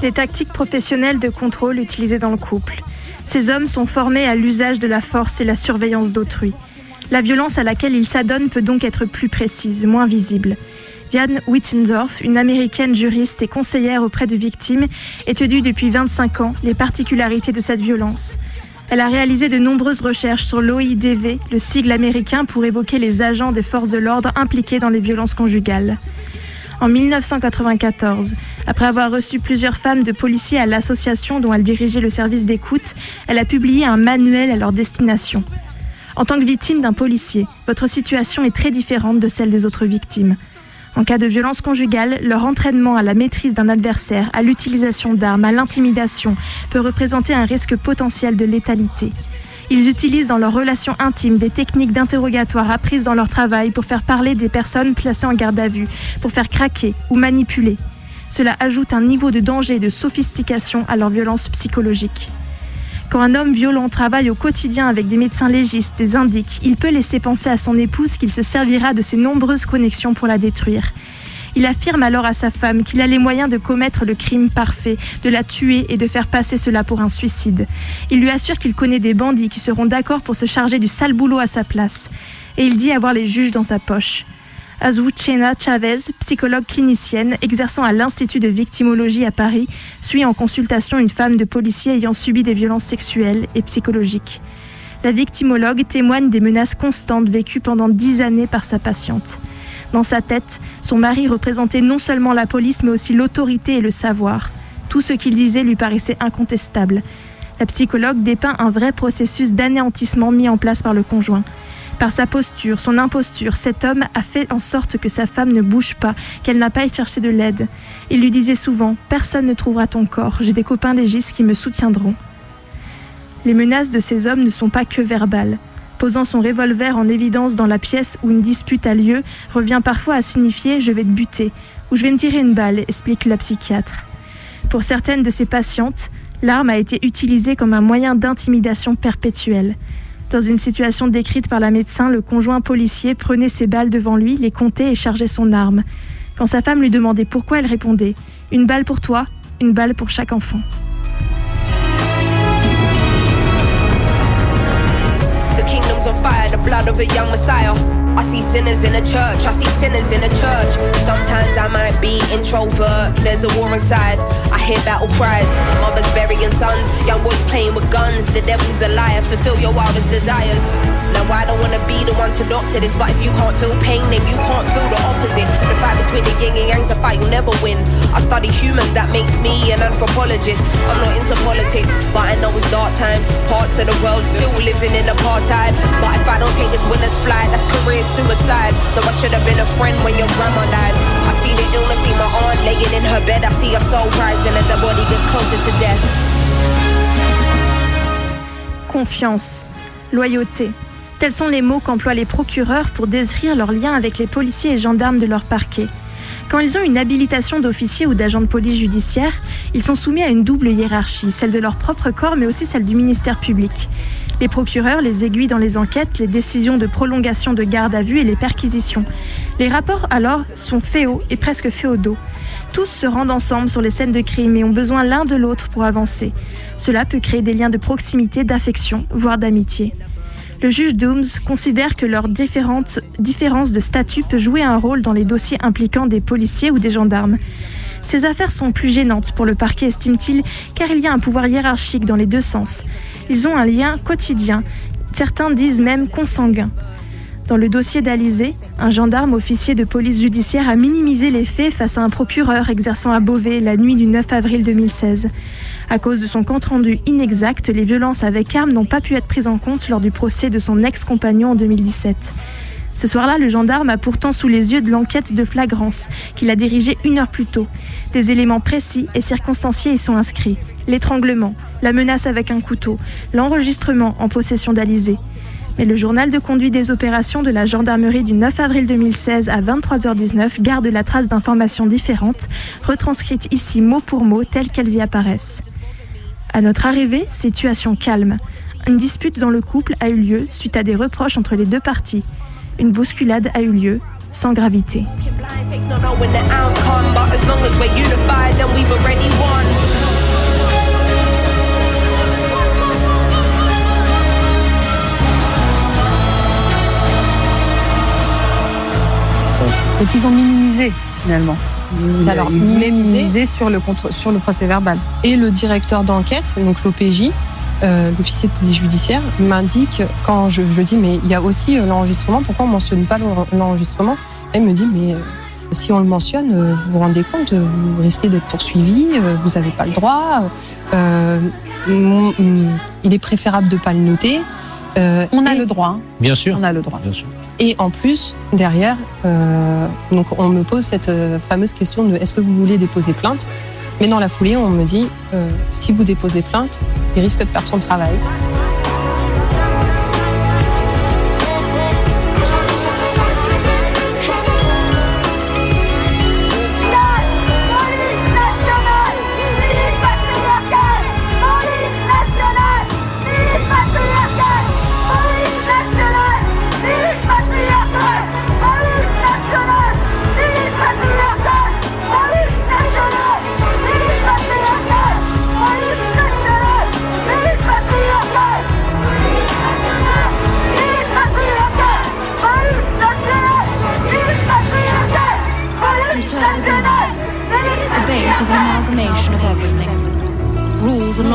Des tactiques professionnelles de contrôle utilisées dans le couple. Ces hommes sont formés à l'usage de la force et la surveillance d'autrui. La violence à laquelle ils s'adonnent peut donc être plus précise, moins visible. Diane Wittendorf, une américaine juriste et conseillère auprès de victimes, étudie depuis 25 ans les particularités de cette violence. Elle a réalisé de nombreuses recherches sur l'OIDV, le sigle américain pour évoquer les agents des forces de l'ordre impliqués dans les violences conjugales. En 1994, après avoir reçu plusieurs femmes de policiers à l'association dont elle dirigeait le service d'écoute, elle a publié un manuel à leur destination. En tant que victime d'un policier, votre situation est très différente de celle des autres victimes. En cas de violence conjugale, leur entraînement à la maîtrise d'un adversaire, à l'utilisation d'armes, à l'intimidation peut représenter un risque potentiel de létalité. Ils utilisent dans leurs relations intimes des techniques d'interrogatoire apprises dans leur travail pour faire parler des personnes placées en garde à vue, pour faire craquer ou manipuler. Cela ajoute un niveau de danger et de sophistication à leur violence psychologique. Quand un homme violent travaille au quotidien avec des médecins légistes, des indiques, il peut laisser penser à son épouse qu'il se servira de ses nombreuses connexions pour la détruire. Il affirme alors à sa femme qu'il a les moyens de commettre le crime parfait, de la tuer et de faire passer cela pour un suicide. Il lui assure qu'il connaît des bandits qui seront d'accord pour se charger du sale boulot à sa place. Et il dit avoir les juges dans sa poche. Azucena Chavez, psychologue clinicienne exerçant à l'Institut de victimologie à Paris, suit en consultation une femme de policier ayant subi des violences sexuelles et psychologiques. La victimologue témoigne des menaces constantes vécues pendant dix années par sa patiente. Dans sa tête, son mari représentait non seulement la police mais aussi l'autorité et le savoir. Tout ce qu'il disait lui paraissait incontestable. La psychologue dépeint un vrai processus d'anéantissement mis en place par le conjoint. Par sa posture, son imposture, cet homme a fait en sorte que sa femme ne bouge pas, qu'elle n'a pas à chercher de l'aide. Il lui disait souvent Personne ne trouvera ton corps, j'ai des copains légistes qui me soutiendront. Les menaces de ces hommes ne sont pas que verbales. Posant son revolver en évidence dans la pièce où une dispute a lieu revient parfois à signifier je vais te buter ou je vais me tirer une balle, explique la psychiatre. Pour certaines de ces patientes, l'arme a été utilisée comme un moyen d'intimidation perpétuelle. Dans une situation décrite par la médecin, le conjoint policier prenait ses balles devant lui, les comptait et chargeait son arme. Quand sa femme lui demandait pourquoi, elle répondait Une balle pour toi, une balle pour chaque enfant. On fire, the blood of a young Messiah. I see sinners in a church, I see sinners in a church. Sometimes I might be introvert, there's a war inside. I hear battle cries, mothers burying sons, young boys playing with guns. The devil's a liar, fulfill your wildest desires. Now I don't wanna be the one to doctor this, but if you can't feel pain, then you can't feel the opposite. The fight between the yin and yang's a fight you'll never win. I study humans, that makes me an anthropologist. I'm not into politics, but I know it's dark times. Parts of the world still living in apartheid. But if I don't take this winner's flight, that's career Confiance, loyauté. Tels sont les mots qu'emploient les procureurs pour décrire leur lien avec les policiers et gendarmes de leur parquet. Quand ils ont une habilitation d'officier ou d'agent de police judiciaire, ils sont soumis à une double hiérarchie, celle de leur propre corps mais aussi celle du ministère public. Les procureurs les aiguillent dans les enquêtes, les décisions de prolongation de garde à vue et les perquisitions. Les rapports alors sont féaux et presque féodaux. Tous se rendent ensemble sur les scènes de crime et ont besoin l'un de l'autre pour avancer. Cela peut créer des liens de proximité, d'affection, voire d'amitié. Le juge Dooms considère que leur différente différence de statut peut jouer un rôle dans les dossiers impliquant des policiers ou des gendarmes. Ces affaires sont plus gênantes pour le parquet, estime-t-il, car il y a un pouvoir hiérarchique dans les deux sens. Ils ont un lien quotidien, certains disent même consanguin. Dans le dossier d'Alizé, un gendarme officier de police judiciaire a minimisé les faits face à un procureur exerçant à Beauvais la nuit du 9 avril 2016. À cause de son compte-rendu inexact, les violences avec armes n'ont pas pu être prises en compte lors du procès de son ex-compagnon en 2017. Ce soir-là, le gendarme a pourtant sous les yeux de l'enquête de flagrance qu'il a dirigée une heure plus tôt. Des éléments précis et circonstanciés y sont inscrits. L'étranglement, la menace avec un couteau, l'enregistrement en possession d'Alizé. Mais le journal de conduite des opérations de la gendarmerie du 9 avril 2016 à 23h19 garde la trace d'informations différentes, retranscrites ici mot pour mot telles qu'elles y apparaissent. À notre arrivée, situation calme. Une dispute dans le couple a eu lieu suite à des reproches entre les deux parties. Une bousculade a eu lieu, sans gravité. Donc ils ont minimisé finalement. Ils, Alors, voulaient minimiser- minimiser sur le, contre- sur le procès verbal. Et le directeur d'enquête, donc l'OPJ, euh, l'officier de police judiciaire, m'indique quand je, je dis mais il y a aussi euh, l'enregistrement, pourquoi on mentionne pas l'en- l'enregistrement? Elle me dit mais euh, si on le mentionne, vous vous rendez compte, vous risquez d'être poursuivi, vous n'avez pas le droit. euh, mm, mm, il est préférable de pas le noter. Euh, On a le droit. Bien sûr. On a le droit. Bien sûr. Et en plus, derrière, euh, on me pose cette euh, fameuse question de est-ce que vous voulez déposer plainte? Mais dans la foulée, on me dit euh, si vous déposez plainte, il risque de perdre son travail.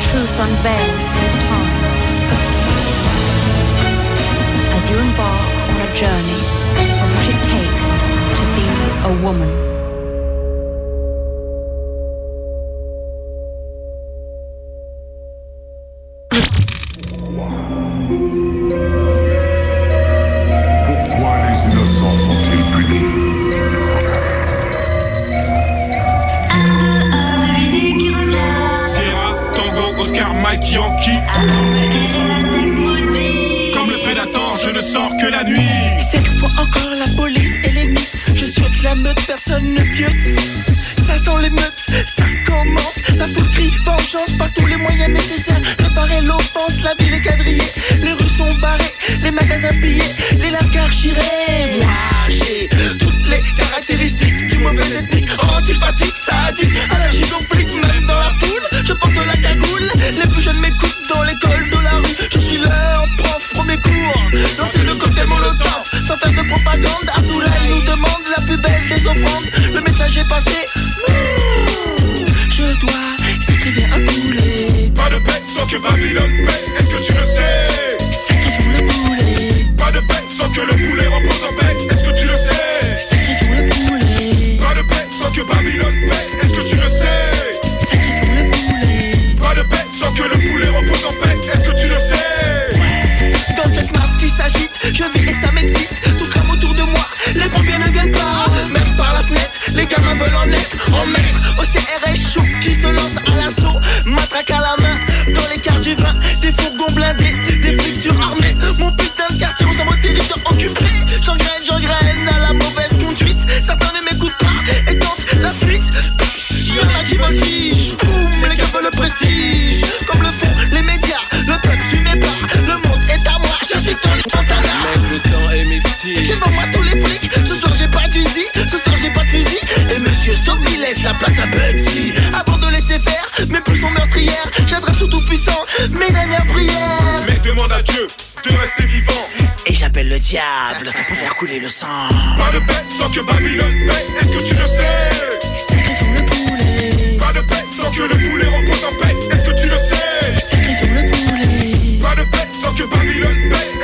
Truth unveiled with time. As you embark on a journey of what it takes to be a woman. Vengeance par tous les moyens nécessaires. Préparer l'offense, la ville est quadrillée. Les rues sont barrées, les magasins pillés Les lascars chirés. Moi j'ai toutes les caractéristiques du mauvais ethnique. Antipathique, sadique, allergique au flic Même dans la foule, je porte la cagoule Les plus jeunes m'écoutent dans l'école de la rue. Je suis leur prof, premier cours. Lancer le cocktail molotov Sans faire de propagande Abdoulaye nous demande la plus belle des offrandes. Le message est passé que Babylone paie, mes dernières prières. Mec, demande à Dieu de rester vivant. Et j'appelle le diable pour faire couler le sang. Pas de paix sans que Babylone paie, est-ce que tu le sais? Sacrifions le poulet. Pas de paix sans que le poulet repose en paix, est-ce que tu le sais? Sacrifions le poulet. Pas de paix sans que Babylone paie,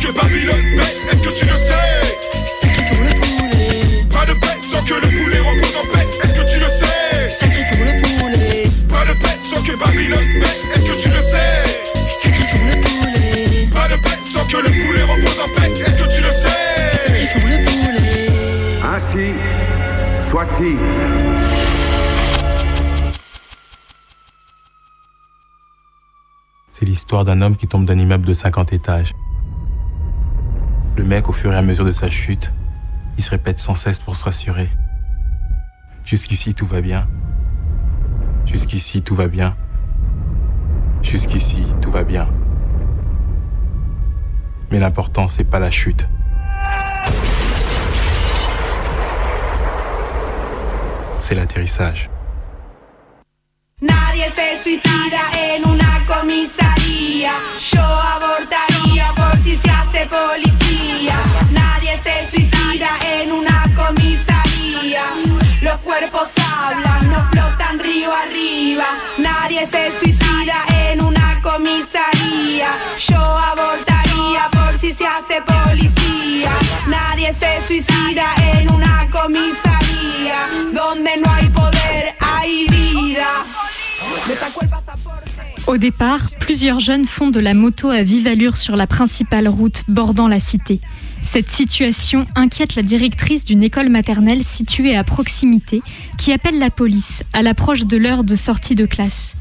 que Babylone paie, est-ce que tu le sais? Sacrifions le poulet. Pas de paix sans que le poulet repose en paix, est-ce que tu le sais? Sacrifions le poulet. Pas de paix sans que Babylone paie, est-ce que tu le sais? Sacrifions le poulet. Pas de paix sans que le poulet repose en paix, est-ce que tu le sais? Sacrifions le poulet. Ainsi soit-il. C'est l'histoire d'un homme qui tombe d'un immeuble de 50 étages. Le mec, au fur et à mesure de sa chute, il se répète sans cesse pour se rassurer. Jusqu'ici, tout va bien. Jusqu'ici, tout va bien. Jusqu'ici, tout va bien. Mais l'important, c'est pas la chute. C'est l'atterrissage. Cuerpos hablan, no flotan río arriba. Nadie se suicida en una comisaría. Yo abortaría por si se hace policía. Nadie se suicida en una comisaría. Donde no hay poder, hay vida. Au départ, plusieurs jeunes font de la moto à vive allure sur la principale route bordant la cité. Cette situation inquiète la directrice d'une école maternelle située à proximité qui appelle la police à l'approche de l'heure de sortie de classe.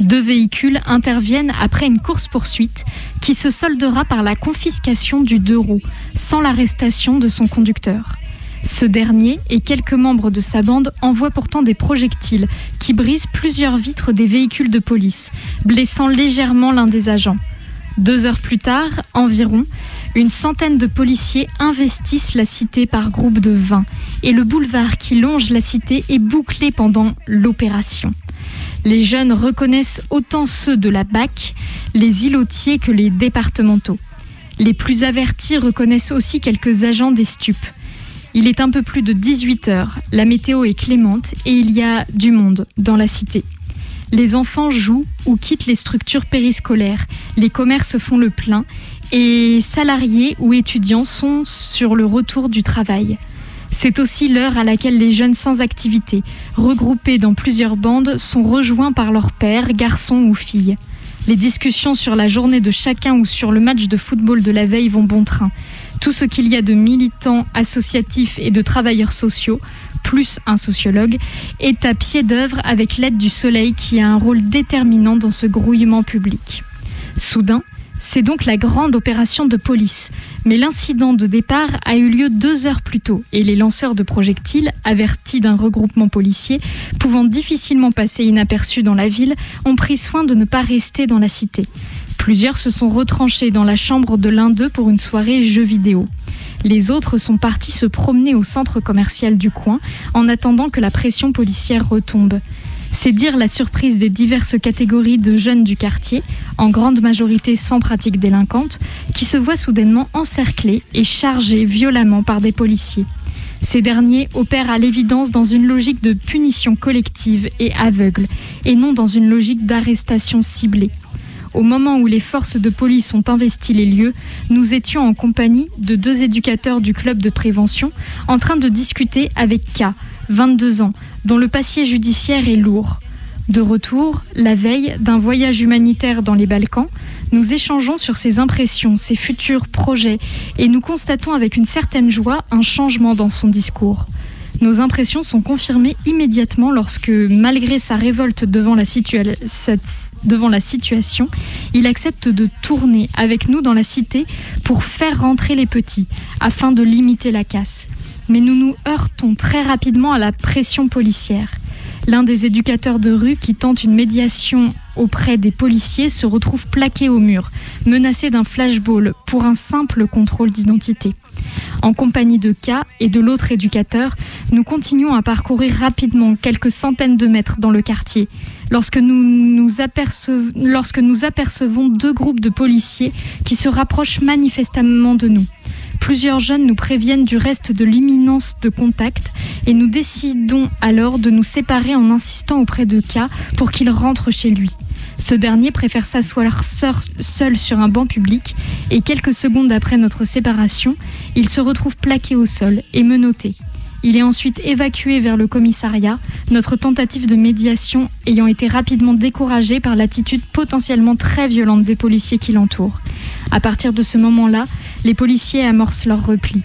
Deux véhicules interviennent après une course-poursuite qui se soldera par la confiscation du deux roues, sans l'arrestation de son conducteur. Ce dernier et quelques membres de sa bande envoient pourtant des projectiles qui brisent plusieurs vitres des véhicules de police, blessant légèrement l'un des agents. Deux heures plus tard, environ, une centaine de policiers investissent la cité par groupe de 20 et le boulevard qui longe la cité est bouclé pendant l'opération. Les jeunes reconnaissent autant ceux de la BAC, les îlotiers que les départementaux. Les plus avertis reconnaissent aussi quelques agents des stupes. Il est un peu plus de 18 heures, la météo est clémente et il y a du monde dans la cité. Les enfants jouent ou quittent les structures périscolaires, les commerces font le plein et salariés ou étudiants sont sur le retour du travail. C'est aussi l'heure à laquelle les jeunes sans activité, regroupés dans plusieurs bandes, sont rejoints par leurs pères, garçons ou filles. Les discussions sur la journée de chacun ou sur le match de football de la veille vont bon train. Tout ce qu'il y a de militants, associatifs et de travailleurs sociaux, plus un sociologue, est à pied d'œuvre avec l'aide du soleil qui a un rôle déterminant dans ce grouillement public. Soudain, c'est donc la grande opération de police. Mais l'incident de départ a eu lieu deux heures plus tôt et les lanceurs de projectiles, avertis d'un regroupement policier, pouvant difficilement passer inaperçus dans la ville, ont pris soin de ne pas rester dans la cité. Plusieurs se sont retranchés dans la chambre de l'un d'eux pour une soirée jeux vidéo. Les autres sont partis se promener au centre commercial du coin en attendant que la pression policière retombe. C'est dire la surprise des diverses catégories de jeunes du quartier, en grande majorité sans pratique délinquante, qui se voient soudainement encerclés et chargés violemment par des policiers. Ces derniers opèrent à l'évidence dans une logique de punition collective et aveugle, et non dans une logique d'arrestation ciblée. Au moment où les forces de police ont investi les lieux, nous étions en compagnie de deux éducateurs du club de prévention en train de discuter avec K, 22 ans, dont le passé judiciaire est lourd. De retour, la veille d'un voyage humanitaire dans les Balkans, nous échangeons sur ses impressions, ses futurs projets, et nous constatons avec une certaine joie un changement dans son discours. Nos impressions sont confirmées immédiatement lorsque, malgré sa révolte devant la, devant la, situation, il accepte de tourner avec nous dans la cité pour faire rentrer les petits, afin de limiter la casse mais nous nous heurtons très rapidement à la pression policière. L'un des éducateurs de rue qui tente une médiation auprès des policiers se retrouve plaqué au mur, menacé d'un flashball pour un simple contrôle d'identité. En compagnie de K et de l'autre éducateur, nous continuons à parcourir rapidement quelques centaines de mètres dans le quartier, lorsque nous lorsque nous apercevons deux groupes de policiers qui se rapprochent manifestement de nous. Plusieurs jeunes nous préviennent du reste de l'imminence de contact et nous décidons alors de nous séparer en insistant auprès de K pour qu'il rentre chez lui. Ce dernier préfère s'asseoir seul sur un banc public et quelques secondes après notre séparation, il se retrouve plaqué au sol et menotté. Il est ensuite évacué vers le commissariat, notre tentative de médiation ayant été rapidement découragée par l'attitude potentiellement très violente des policiers qui l'entourent. À partir de ce moment-là, les policiers amorcent leur repli.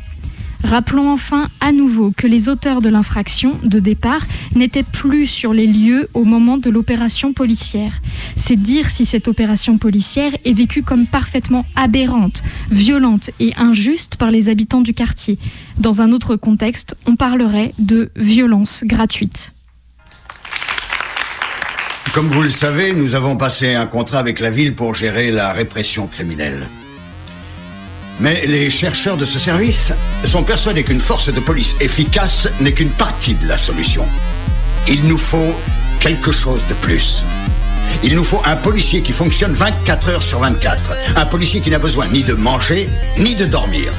Rappelons enfin à nouveau que les auteurs de l'infraction de départ n'étaient plus sur les lieux au moment de l'opération policière. C'est dire si cette opération policière est vécue comme parfaitement aberrante, violente et injuste par les habitants du quartier. Dans un autre contexte, on parlerait de violence gratuite. Comme vous le savez, nous avons passé un contrat avec la ville pour gérer la répression criminelle. Mais les chercheurs de ce service sont persuadés qu'une force de police efficace n'est qu'une partie de la solution. Il nous faut quelque chose de plus. Il nous faut un policier qui fonctionne 24 heures sur 24. Un policier qui n'a besoin ni de manger, ni de dormir.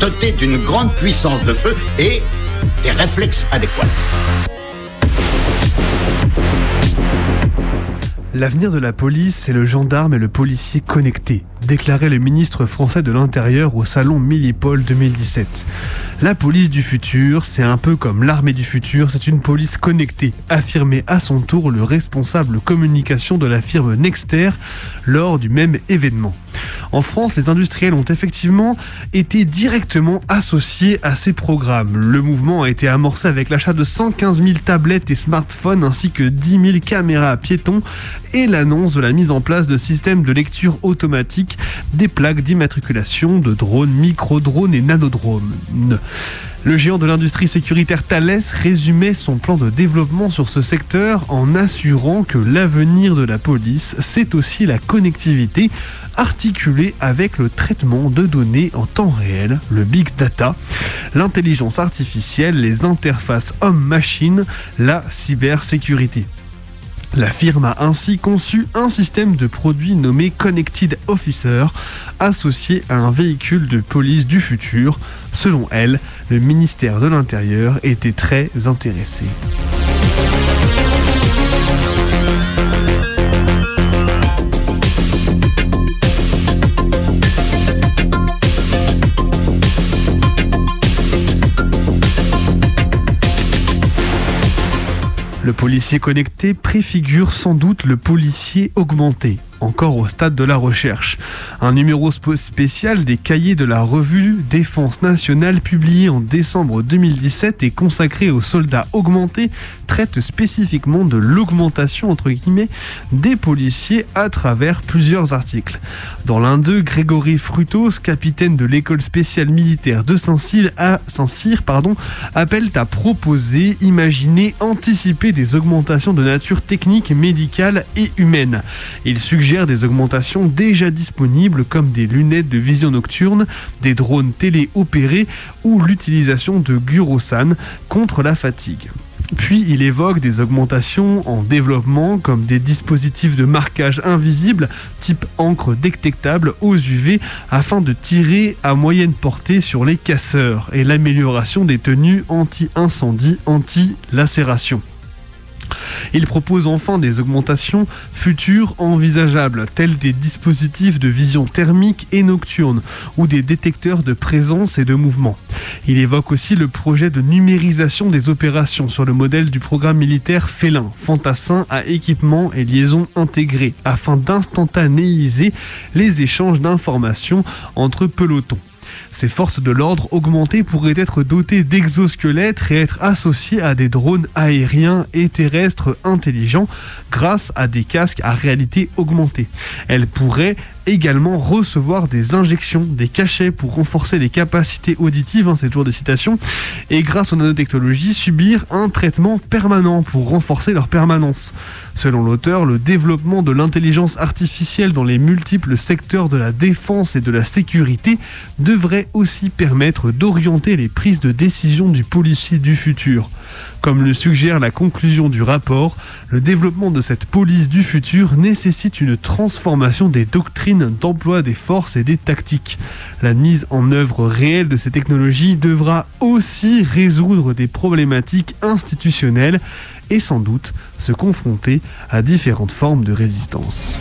Doté d'une grande puissance de feu et des réflexes adéquats. L'avenir de la police, c'est le gendarme et le policier connectés, déclarait le ministre français de l'Intérieur au salon Millipol 2017. La police du futur, c'est un peu comme l'armée du futur, c'est une police connectée, affirmait à son tour le responsable communication de la firme Nexter lors du même événement. En France, les industriels ont effectivement été directement associés à ces programmes. Le mouvement a été amorcé avec l'achat de 115 000 tablettes et smartphones ainsi que 10 000 caméras à piétons et l'annonce de la mise en place de systèmes de lecture automatique des plaques d'immatriculation de drones, micro-drones et nanodrones. Le géant de l'industrie sécuritaire Thales résumait son plan de développement sur ce secteur en assurant que l'avenir de la police, c'est aussi la connectivité articulée avec le traitement de données en temps réel, le big data, l'intelligence artificielle, les interfaces homme-machine, la cybersécurité. La firme a ainsi conçu un système de produits nommé Connected Officer, associé à un véhicule de police du futur. Selon elle, le ministère de l'Intérieur était très intéressé. Le policier connecté préfigure sans doute le policier augmenté encore au stade de la recherche. Un numéro spécial des cahiers de la revue Défense nationale publié en décembre 2017 et consacré aux soldats augmentés traite spécifiquement de l'augmentation entre guillemets des policiers à travers plusieurs articles. Dans l'un d'eux, Grégory Frutos, capitaine de l'école spéciale militaire de Saint-Cyr, pardon, appelle à proposer, imaginer, anticiper des augmentations de nature technique, médicale et humaine. Il suggère des augmentations déjà disponibles comme des lunettes de vision nocturne, des drones téléopérés ou l'utilisation de Gurosan contre la fatigue. Puis il évoque des augmentations en développement comme des dispositifs de marquage invisibles type encre détectable aux UV afin de tirer à moyenne portée sur les casseurs et l'amélioration des tenues anti-incendie, anti-lacération. Il propose enfin des augmentations futures envisageables, telles des dispositifs de vision thermique et nocturne, ou des détecteurs de présence et de mouvement. Il évoque aussi le projet de numérisation des opérations sur le modèle du programme militaire Félin, fantassin à équipement et liaison intégrés, afin d'instantanéiser les échanges d'informations entre pelotons. Ces forces de l'ordre augmentées pourraient être dotées d'exosquelettes et être associées à des drones aériens et terrestres intelligents grâce à des casques à réalité augmentée. Elles pourraient également recevoir des injections, des cachets pour renforcer les capacités auditives, hein, c'est toujours des citations, et grâce aux nanotechnologies, subir un traitement permanent pour renforcer leur permanence. Selon l'auteur, le développement de l'intelligence artificielle dans les multiples secteurs de la défense et de la sécurité devrait aussi permettre d'orienter les prises de décision du policier du futur. Comme le suggère la conclusion du rapport, le développement de cette police du futur nécessite une transformation des doctrines d'emploi des forces et des tactiques. La mise en œuvre réelle de ces technologies devra aussi résoudre des problématiques institutionnelles et sans doute se confronter à différentes formes de résistance.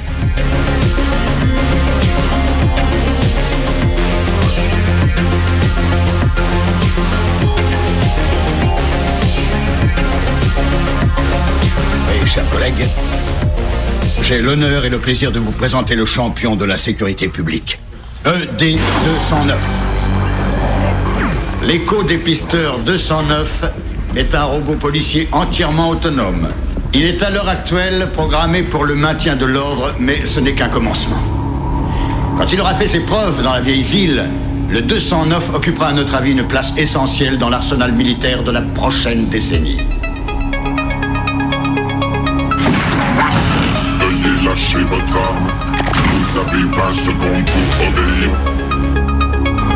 J'ai l'honneur et le plaisir de vous présenter le champion de la sécurité publique, ED 209. L'éco-dépisteur 209 est un robot policier entièrement autonome. Il est à l'heure actuelle programmé pour le maintien de l'ordre, mais ce n'est qu'un commencement. Quand il aura fait ses preuves dans la vieille ville, le 209 occupera à notre avis une place essentielle dans l'arsenal militaire de la prochaine décennie. Lâcher votre arme. Vous avez 20 secondes pour obéir.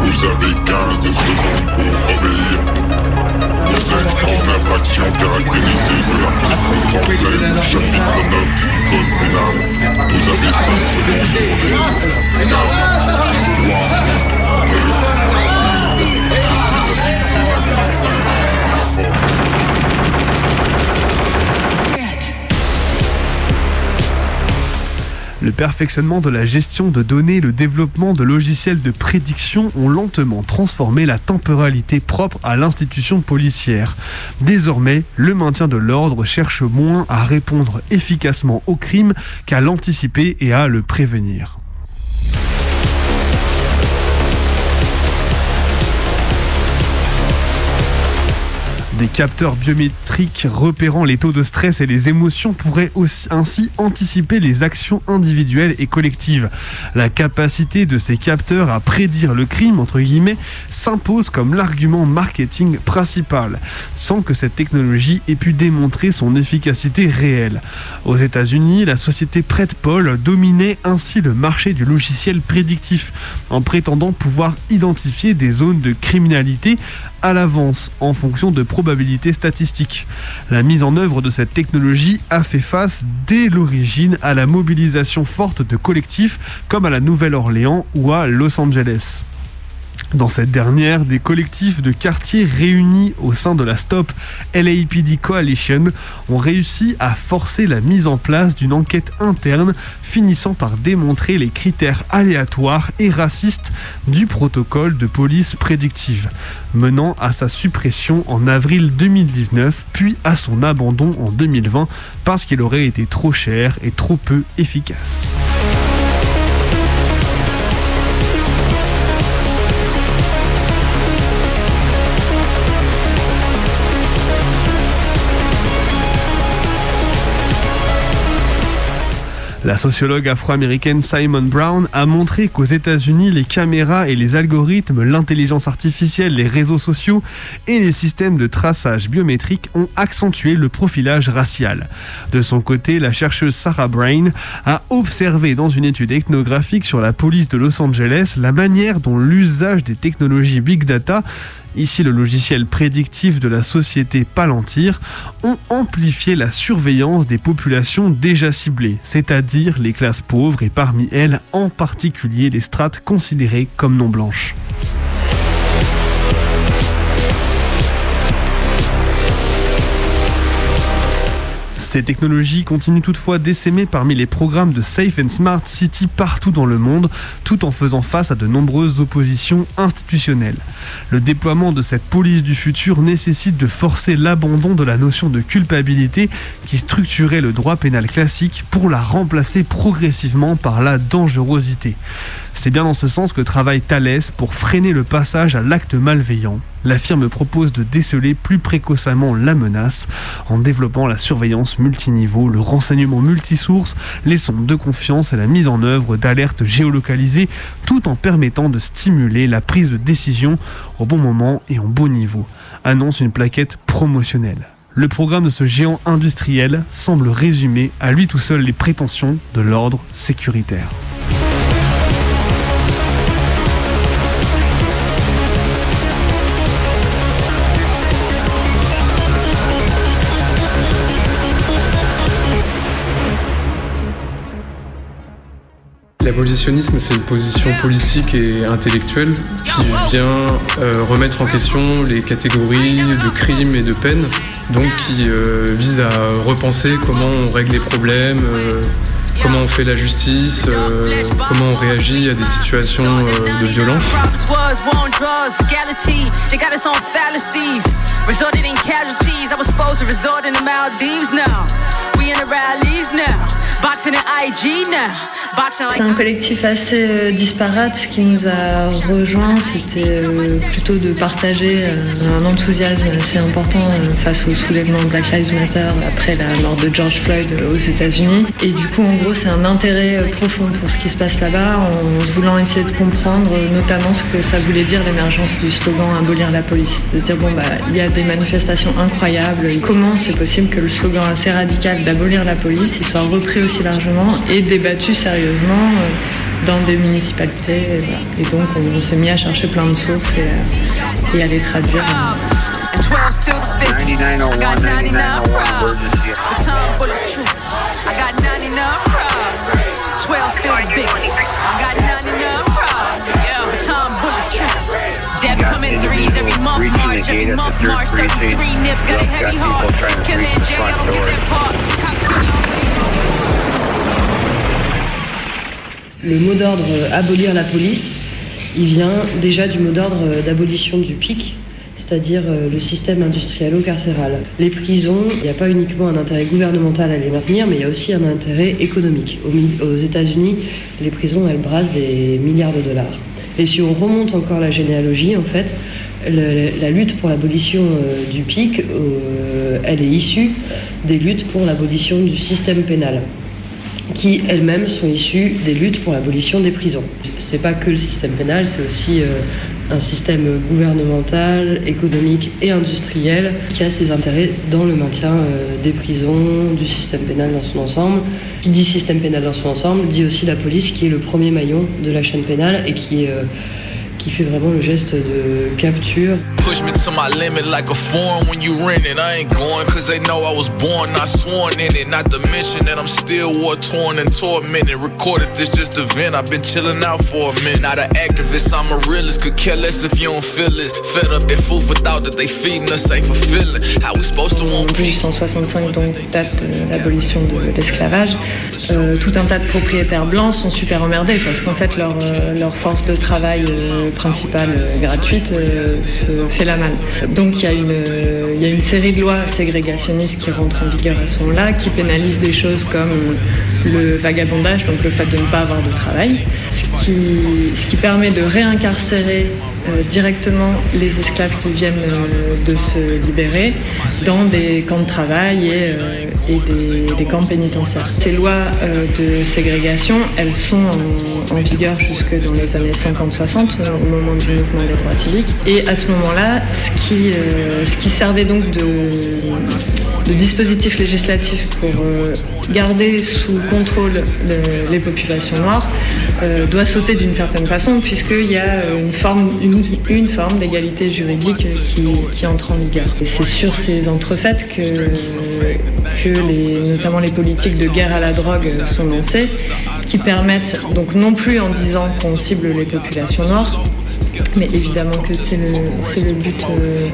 Vous avez 15 secondes pour obéir. Vous êtes en infraction caractérisée de l'article 113, chapitre 9 du code pénal. Vous avez 5 secondes pour obéir. Le perfectionnement de la gestion de données, le développement de logiciels de prédiction ont lentement transformé la temporalité propre à l'institution policière. Désormais, le maintien de l'ordre cherche moins à répondre efficacement au crime qu'à l'anticiper et à le prévenir. Des capteurs biométriques repérant les taux de stress et les émotions pourraient aussi, ainsi anticiper les actions individuelles et collectives. La capacité de ces capteurs à prédire le crime, entre guillemets, s'impose comme l'argument marketing principal, sans que cette technologie ait pu démontrer son efficacité réelle. Aux États-Unis, la société PredPol dominait ainsi le marché du logiciel prédictif, en prétendant pouvoir identifier des zones de criminalité à l'avance en fonction de probabilités statistiques. La mise en œuvre de cette technologie a fait face dès l'origine à la mobilisation forte de collectifs comme à la Nouvelle-Orléans ou à Los Angeles. Dans cette dernière, des collectifs de quartiers réunis au sein de la Stop LAPD Coalition ont réussi à forcer la mise en place d'une enquête interne finissant par démontrer les critères aléatoires et racistes du protocole de police prédictive, menant à sa suppression en avril 2019 puis à son abandon en 2020 parce qu'il aurait été trop cher et trop peu efficace. La sociologue afro-américaine Simon Brown a montré qu'aux États-Unis, les caméras et les algorithmes, l'intelligence artificielle, les réseaux sociaux et les systèmes de traçage biométrique ont accentué le profilage racial. De son côté, la chercheuse Sarah Brain a observé dans une étude ethnographique sur la police de Los Angeles la manière dont l'usage des technologies big data ici le logiciel prédictif de la société Palantir, ont amplifié la surveillance des populations déjà ciblées, c'est-à-dire les classes pauvres et parmi elles en particulier les strates considérées comme non blanches. Ces technologies continuent toutefois d'essaimer parmi les programmes de Safe and Smart City partout dans le monde, tout en faisant face à de nombreuses oppositions institutionnelles. Le déploiement de cette police du futur nécessite de forcer l'abandon de la notion de culpabilité qui structurait le droit pénal classique pour la remplacer progressivement par la dangerosité. C'est bien dans ce sens que travaille Thalès pour freiner le passage à l'acte malveillant. La firme propose de déceler plus précocement la menace en développant la surveillance multiniveau, le renseignement multisource, les sondes de confiance et la mise en œuvre d'alertes géolocalisées, tout en permettant de stimuler la prise de décision au bon moment et au bon niveau, annonce une plaquette promotionnelle. Le programme de ce géant industriel semble résumer à lui tout seul les prétentions de l'ordre sécuritaire. L'abolitionnisme, c'est une position politique et intellectuelle qui vient euh, remettre en question les catégories de crimes et de peines, donc qui euh, vise à repenser comment on règle les problèmes, euh, comment on fait la justice, comment on réagit à des situations de violence. C'est un collectif assez euh, disparate. Ce qui nous a rejoint, c'était euh, plutôt de partager euh, un enthousiasme assez important face au soulèvement Black Lives Matter après la mort de George Floyd aux États-Unis. Et du coup, en gros, c'est un intérêt profond pour ce qui se passe là-bas, en voulant essayer de comprendre notamment ce que ça voulait dire l'émergence du slogan abolir la police. De se dire, bon, bah, il y a des manifestations incroyables. Comment c'est possible que le slogan assez radical d'abolir la police il soit repris aussi largement et débattu sérieusement euh, dans des municipalités. Et, voilà. Et donc, on, on s'est mis à chercher plein de sources et, euh, et à les traduire. And 12 still the biggest. I got 99 problems. The time bullets true. I got 99 problems. 12 still the biggest. I got 99 problems. Yeah, the time bullets true. Death come in threes every month, March, every month, March. 33 nip, got a heavy heart. It's killing in jail, don't get that part. Cops Le mot d'ordre euh, abolir la police, il vient déjà du mot d'ordre euh, d'abolition du PIC, c'est-à-dire euh, le système industriel-carcéral. Les prisons, il n'y a pas uniquement un intérêt gouvernemental à les maintenir, mais il y a aussi un intérêt économique. Au mi- Aux États-Unis, les prisons, elles brassent des milliards de dollars. Et si on remonte encore la généalogie, en fait, la lutte pour l'abolition du PIC, elle est issue des luttes pour l'abolition du système pénal qui elles-mêmes sont issues des luttes pour l'abolition des prisons. C'est pas que le système pénal, c'est aussi euh, un système gouvernemental, économique et industriel qui a ses intérêts dans le maintien euh, des prisons, du système pénal dans son ensemble. Qui dit système pénal dans son ensemble dit aussi la police qui est le premier maillon de la chaîne pénale et qui, est, euh, qui fait vraiment le geste de capture. Push me to my limit like a foreign when you rent it. I ain't going cause they know I was born, not sworn in it. Not to mention that I'm still war torn and tormented. Recorded this just a vent, I've been chilling out for a minute. Not an activist, I'm a realist. Could care less if you don't feel this. Fed up that food for thought that they feeding us ain't fulfilling. How we supposed to want peace? 1865 donc date de l'abolition de l'esclavage, euh, tout un tas de propriétaires blancs sont super emmerdés parce qu'en fait leur, euh, leur force de travail euh, principale euh, gratuite euh, se fait la malle. Donc il y, a une, euh, il y a une série de lois ségrégationnistes qui rentrent en vigueur à ce moment-là, qui pénalisent des choses comme le vagabondage, donc le fait de ne pas avoir de travail, ce qui, permet de réincarcérer directement les esclaves qui viennent euh, de se libérer dans des camps de travail et, euh, des, camps pénitentiaires. Ces lois euh, de ségrégation, elles sont en, vigueur jusque dans les années 50-60, euh, au moment du mouvement des droits civiques. Et à ce moment-là, ce qui, euh, ce qui servait donc de, de dispositif législatif pour euh, garder sous contrôle le- les populations noires euh, doit sauter d'une certaine façon puisqu'il y a euh, une forme, une, une forme d'égalité juridique qui, qui entre en vigueur. Et c'est sur ces entrefaites que, que les, notamment les politiques de guerre à la drogue sont lancées, qui permettent donc non plus en disant qu'on cible les populations noires, mais évidemment que c'est le, c'est le but euh,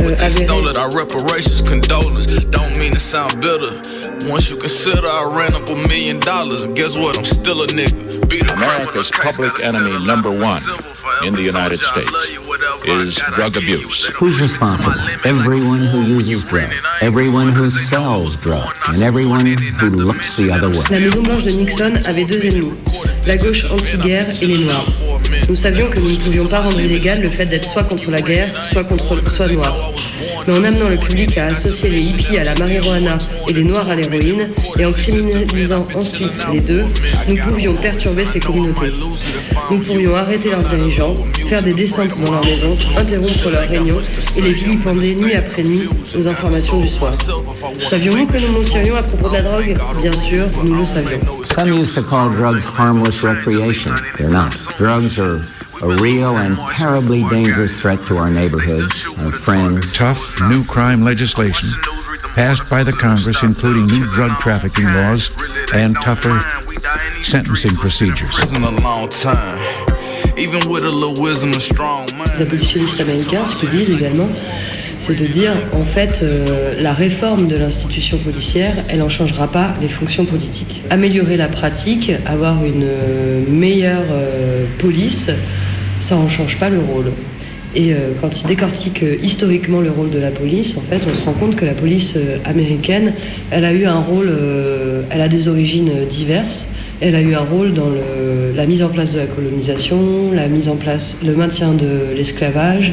euh, avéré. Stole it, our reparations, condolence. Don't mean to sound bitter. Once you consider I ran up a million dollars, and guess what? I'm still a nigga. Be the America's public enemy number one in the United States is drug abuse. Who's responsible? Everyone who uses drugs, everyone who sells drugs, and everyone who looks the other way. La Maison Blanche de Nixon avait deux ennemis, la gauche anti-guerre et les Noirs. Nous savions que nous ne pouvions pas rendre illégal le fait d'être soit contre la guerre, soit contre soit noir. Mais en amenant le public à associer les hippies à la marijuana et les noirs à l'héroïne, et en criminalisant ensuite les deux, nous pouvions perturber ces communautés. Nous pourrions arrêter leurs dirigeants, faire des descentes dans leurs maisons, interrompre leurs réunions et les vilipender nuit après nuit aux informations du soir. Savions-nous que nous mentirions à propos de la drogue? Bien sûr, nous le savions. Some used to call drugs harmless recreation. They're not. Drugs are a real and terribly dangerous threat to our neighborhoods, our friends. Tough new crime legislation passed by the Congress, including new drug trafficking laws and tougher sentencing procedures. Prison a long time. Even with a little wisdom and strong mind. Les abolitionnistes américains, ce qu'ils disent également, c'est de dire en fait euh, la réforme de l'institution policière, elle n'en changera pas les fonctions politiques. Améliorer la pratique, avoir une euh, meilleure euh, police, ça n'en change pas le rôle. Et quand ils décortiquent euh, historiquement le rôle de la police, en fait, on se rend compte que la police américaine, elle a eu un rôle, elle a des origines diverses. Elle a eu un rôle dans la mise en place de la colonisation, la mise en place, le maintien de l'esclavage,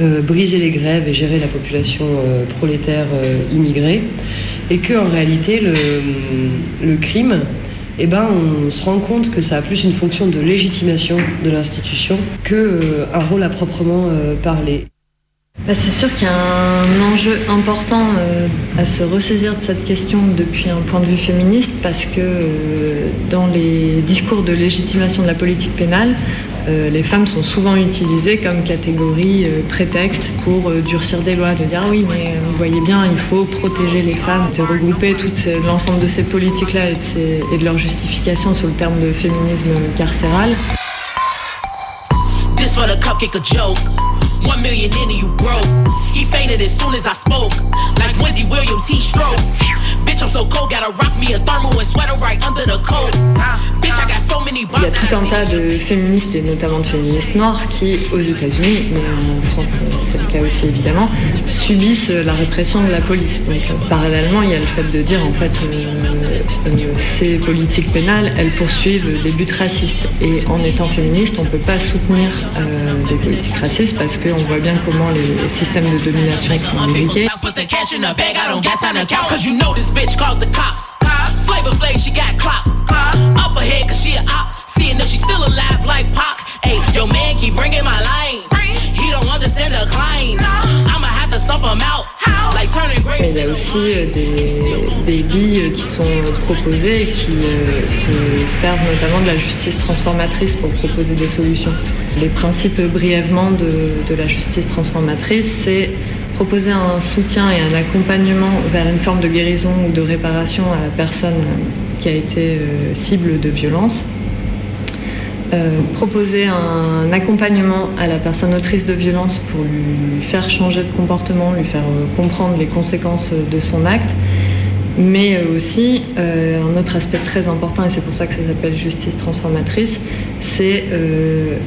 euh, briser les grèves et gérer la population euh, prolétaire euh, immigrée, et que en réalité le, le crime, eh ben, on se rend compte que ça a plus une fonction de légitimation de l'institution que un rôle à proprement parler. Bah, c'est sûr qu'il y a un enjeu important euh, à se ressaisir de cette question depuis un point de vue féministe parce que euh, dans les discours de légitimation de la politique pénale, euh, les femmes sont souvent utilisées comme catégorie prétexte pour durcir des lois, de dire ah oui mais vous voyez bien il faut protéger les femmes, de regrouper l'ensemble de ces politiques-là et, de et leur justification sous le terme de féminisme carcéral. One million in and you broke. He fainted as soon as I spoke. Like Wendy Williams, he stroked. Bitch, I'm so cold, gotta rock me a thermal and sweater right under the coat. Il y a tout un tas de féministes et notamment de féministes noires qui, aux États-Unis, mais en France c'est le cas aussi évidemment, subissent la répression de la police. Donc parallèlement, il y a le fait de dire en fait euh, euh, ces politiques pénales, elles poursuivent des buts racistes. Et en étant féministe, on ne peut pas soutenir euh, des politiques racistes parce qu'on voit bien comment les systèmes de domination sont imbriqués. Flavor Flav, she got. Up ahead, cause she a op. Seeing if she still alive like Pac. Hey, your man keep bringing my line. He don't understand the decline. I'ma have to stomp him out. Like turning grapes. Mais il y a aussi euh, des, des billes qui sont proposées et qui euh, se servent notamment de la justice transformatrice pour proposer des solutions. Les principes brièvement de, de la justice transformatrice, c'est proposer un soutien et un accompagnement vers une forme de guérison ou de réparation à la personne euh, qui a été euh, cible de violence. Euh, proposer un accompagnement à la personne autrice de violence pour lui faire changer de comportement, lui faire euh, comprendre les conséquences de son acte, mais aussi un autre aspect très important, et c'est pour ça que ça s'appelle justice transformatrice, c'est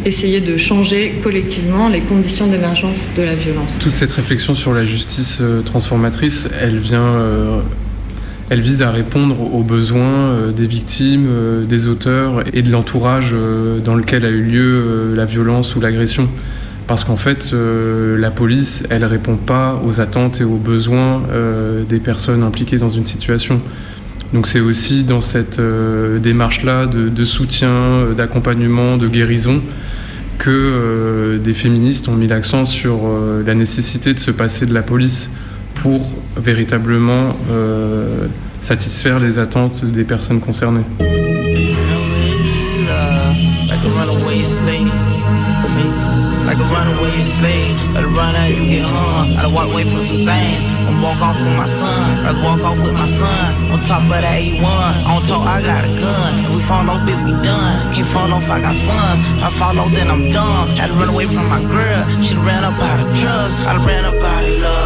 essayer de changer collectivement les conditions d'émergence de la violence. Toute cette réflexion sur la justice transformatrice, elle vient, elle vise à répondre aux besoins euh, des victimes, euh, des auteurs et de l'entourage euh, dans lequel a eu lieu la violence ou l'agression. Parce qu'en fait, la police, elle répond pas aux attentes et aux besoins des personnes impliquées dans une situation. Donc c'est aussi dans cette démarche-là de, soutien, d'accompagnement, de guérison que des féministes ont mis l'accent sur la nécessité de se passer de la police pour véritablement euh, satisfaire les attentes des personnes concernées. like a runaway run out, you get walk away from off with my son. Rather walk off with my son. On top of that, he won. On top, I got a gun. If we fall off, bitch, we done. Can't fall off, I got funds. I fall off, then I'm dumb. Had to run away from my girl. Should've ran up out of drugs. I'd've ran up out of love.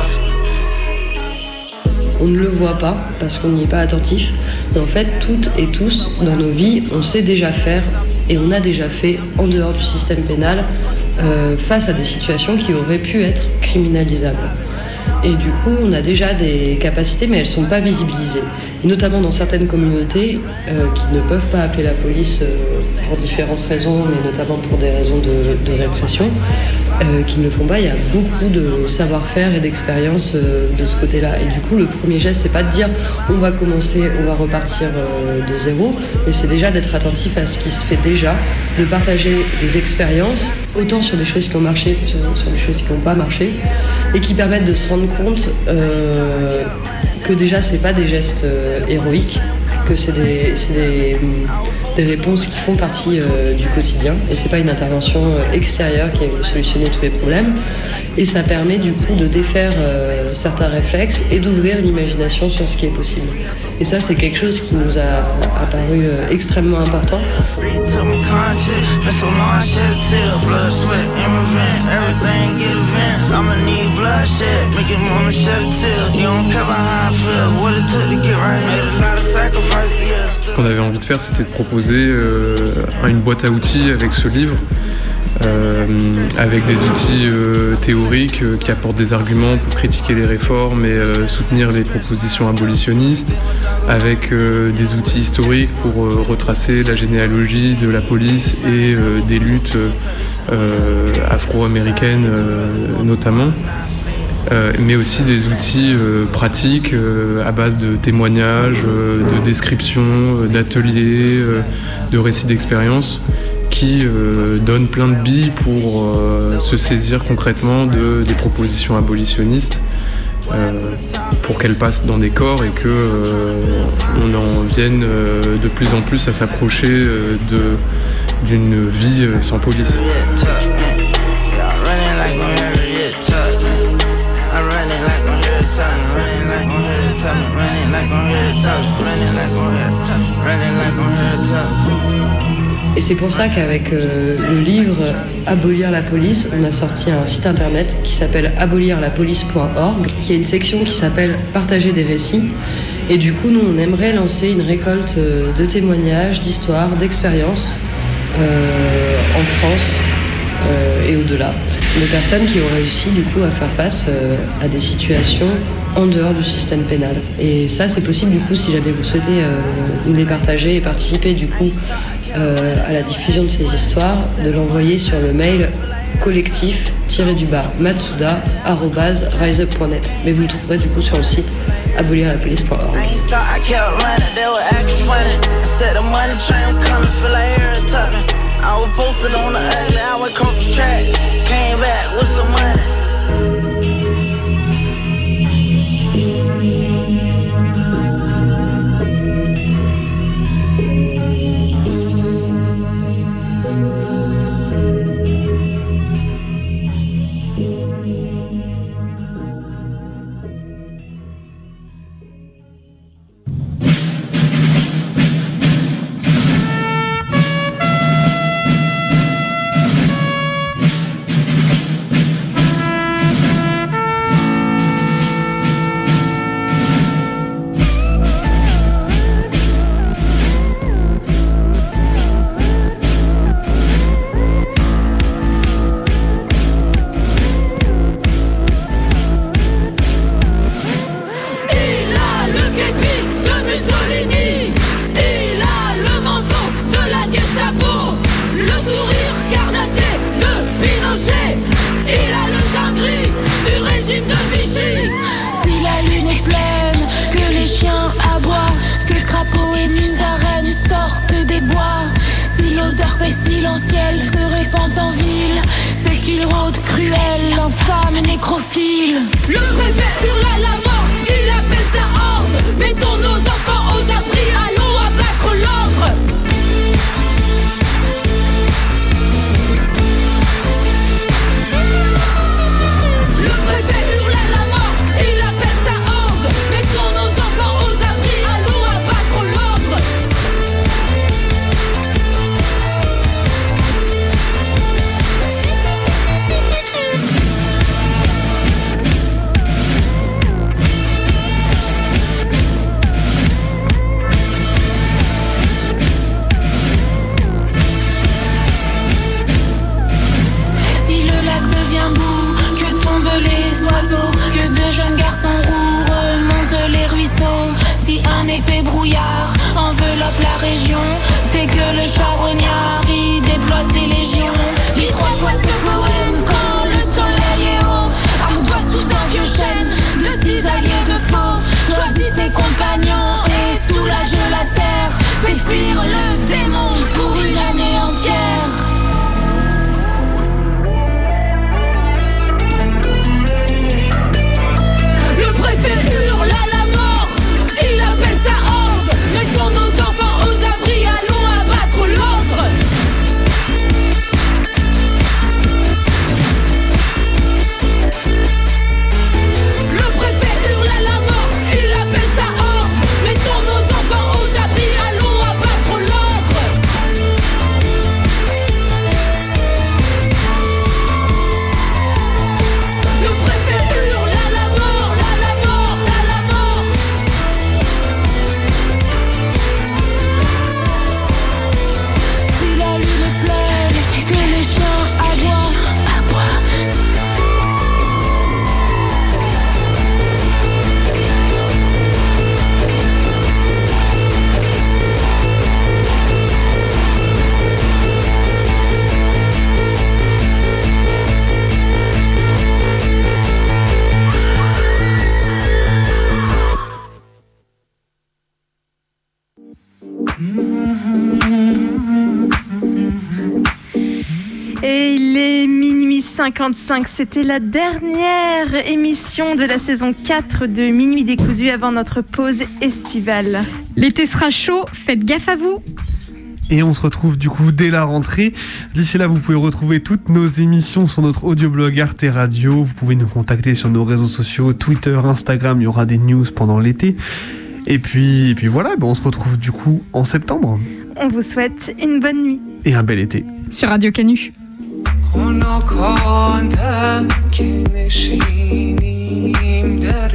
On ne le voit pas parce qu'on n'y est pas attentif. Mais en fait, toutes et tous, dans nos vies, on sait déjà faire et on a déjà fait en dehors du système pénal euh, face à des situations qui auraient pu être criminalisables. Et du coup, on a déjà des capacités, mais elles ne sont pas visibilisées. Notamment dans certaines communautés euh, qui ne peuvent pas appeler la police euh, pour différentes raisons, mais notamment pour des raisons de répression, euh, qui ne le font pas. Il y a beaucoup de savoir-faire et d'expérience euh, de ce côté-là. Et du coup, le premier geste, c'est pas de dire on va commencer, on va repartir euh, de zéro, mais c'est déjà d'être attentif à ce qui se fait déjà, de partager des expériences, autant sur des choses qui ont marché que sur, sur des choses qui n'ont pas marché, et qui permettent de se rendre compte que déjà, c'est pas des gestes héroïques, que c'est des, c'est des, réponses qui font partie euh, du quotidien. Et c'est pas une intervention euh, extérieure qui va solutionner tous les problèmes et ça permet du coup de défaire euh, certains réflexes et d'ouvrir l'imagination sur ce qui est possible. Et ça c'est quelque chose qui nous a apparu euh, extrêmement important. Ce qu'on avait envie de faire, c'était de proposer euh, une boîte à outils avec ce livre, avec des outils euh, théoriques euh, qui apportent des arguments pour critiquer les réformes et euh, soutenir les propositions abolitionnistes, avec euh, des outils historiques pour euh, retracer la généalogie de la police et euh, des luttes euh, afro-américaines euh, notamment. Euh, mais aussi des outils euh, pratiques euh, à base de témoignages, euh, de descriptions, euh, d'ateliers, euh, de récits d'expérience qui euh, donnent plein de billes pour euh, se saisir concrètement de, des propositions abolitionnistes euh, pour qu'elles passent dans des corps et que on en vienne de plus en plus à s'approcher d'une vie sans police. Et c'est pour ça qu'avec euh, le livre Abolir la police, on a sorti un site internet qui s'appelle abolirlapolice.org, qui a une section qui s'appelle Partager des récits. Et du coup, nous, on aimerait lancer une récolte euh, de témoignages, d'histoires, d'expériences euh, en France et au-delà, de personnes qui ont réussi du coup à faire face à des situations en dehors du système pénal. Et ça, c'est possible du coup si jamais vous souhaitez nous les partager et participer du coup euh, à la diffusion de ces histoires, de l'envoyer sur le mail collectif du bas matsuda.riseup.net. Mais vous le trouverez du coup sur le site abolirlapolice.org. I was posted. Came back with some money. Le préfet hurle à la 55. C'était la dernière émission de la saison 4 de Minuit décousu avant notre pause estivale. L'été sera chaud, faites gaffe à vous. Et on se retrouve du coup dès la rentrée. D'ici là, vous pouvez retrouver toutes nos émissions sur notre audioblog Arte Radio. Vous pouvez nous contacter sur nos réseaux sociaux, Twitter, Instagram. Il y aura des news pendant l'été. Et puis, et puis voilà, ben on se retrouve du coup en septembre. On vous souhaite une bonne nuit. Et un bel été. Sur Radio Canu. خنکاندم که نشینیم در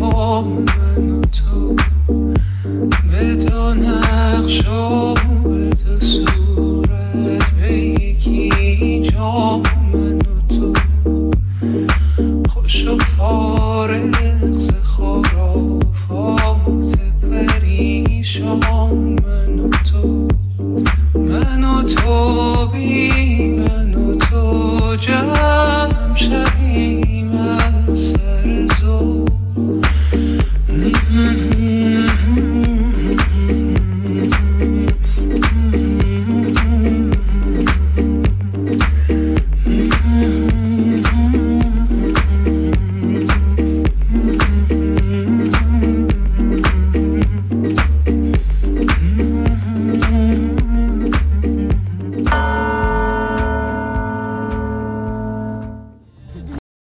پا من و تو. به دو نقش و به دو صورت دنیا من و تو. خوش و فارغ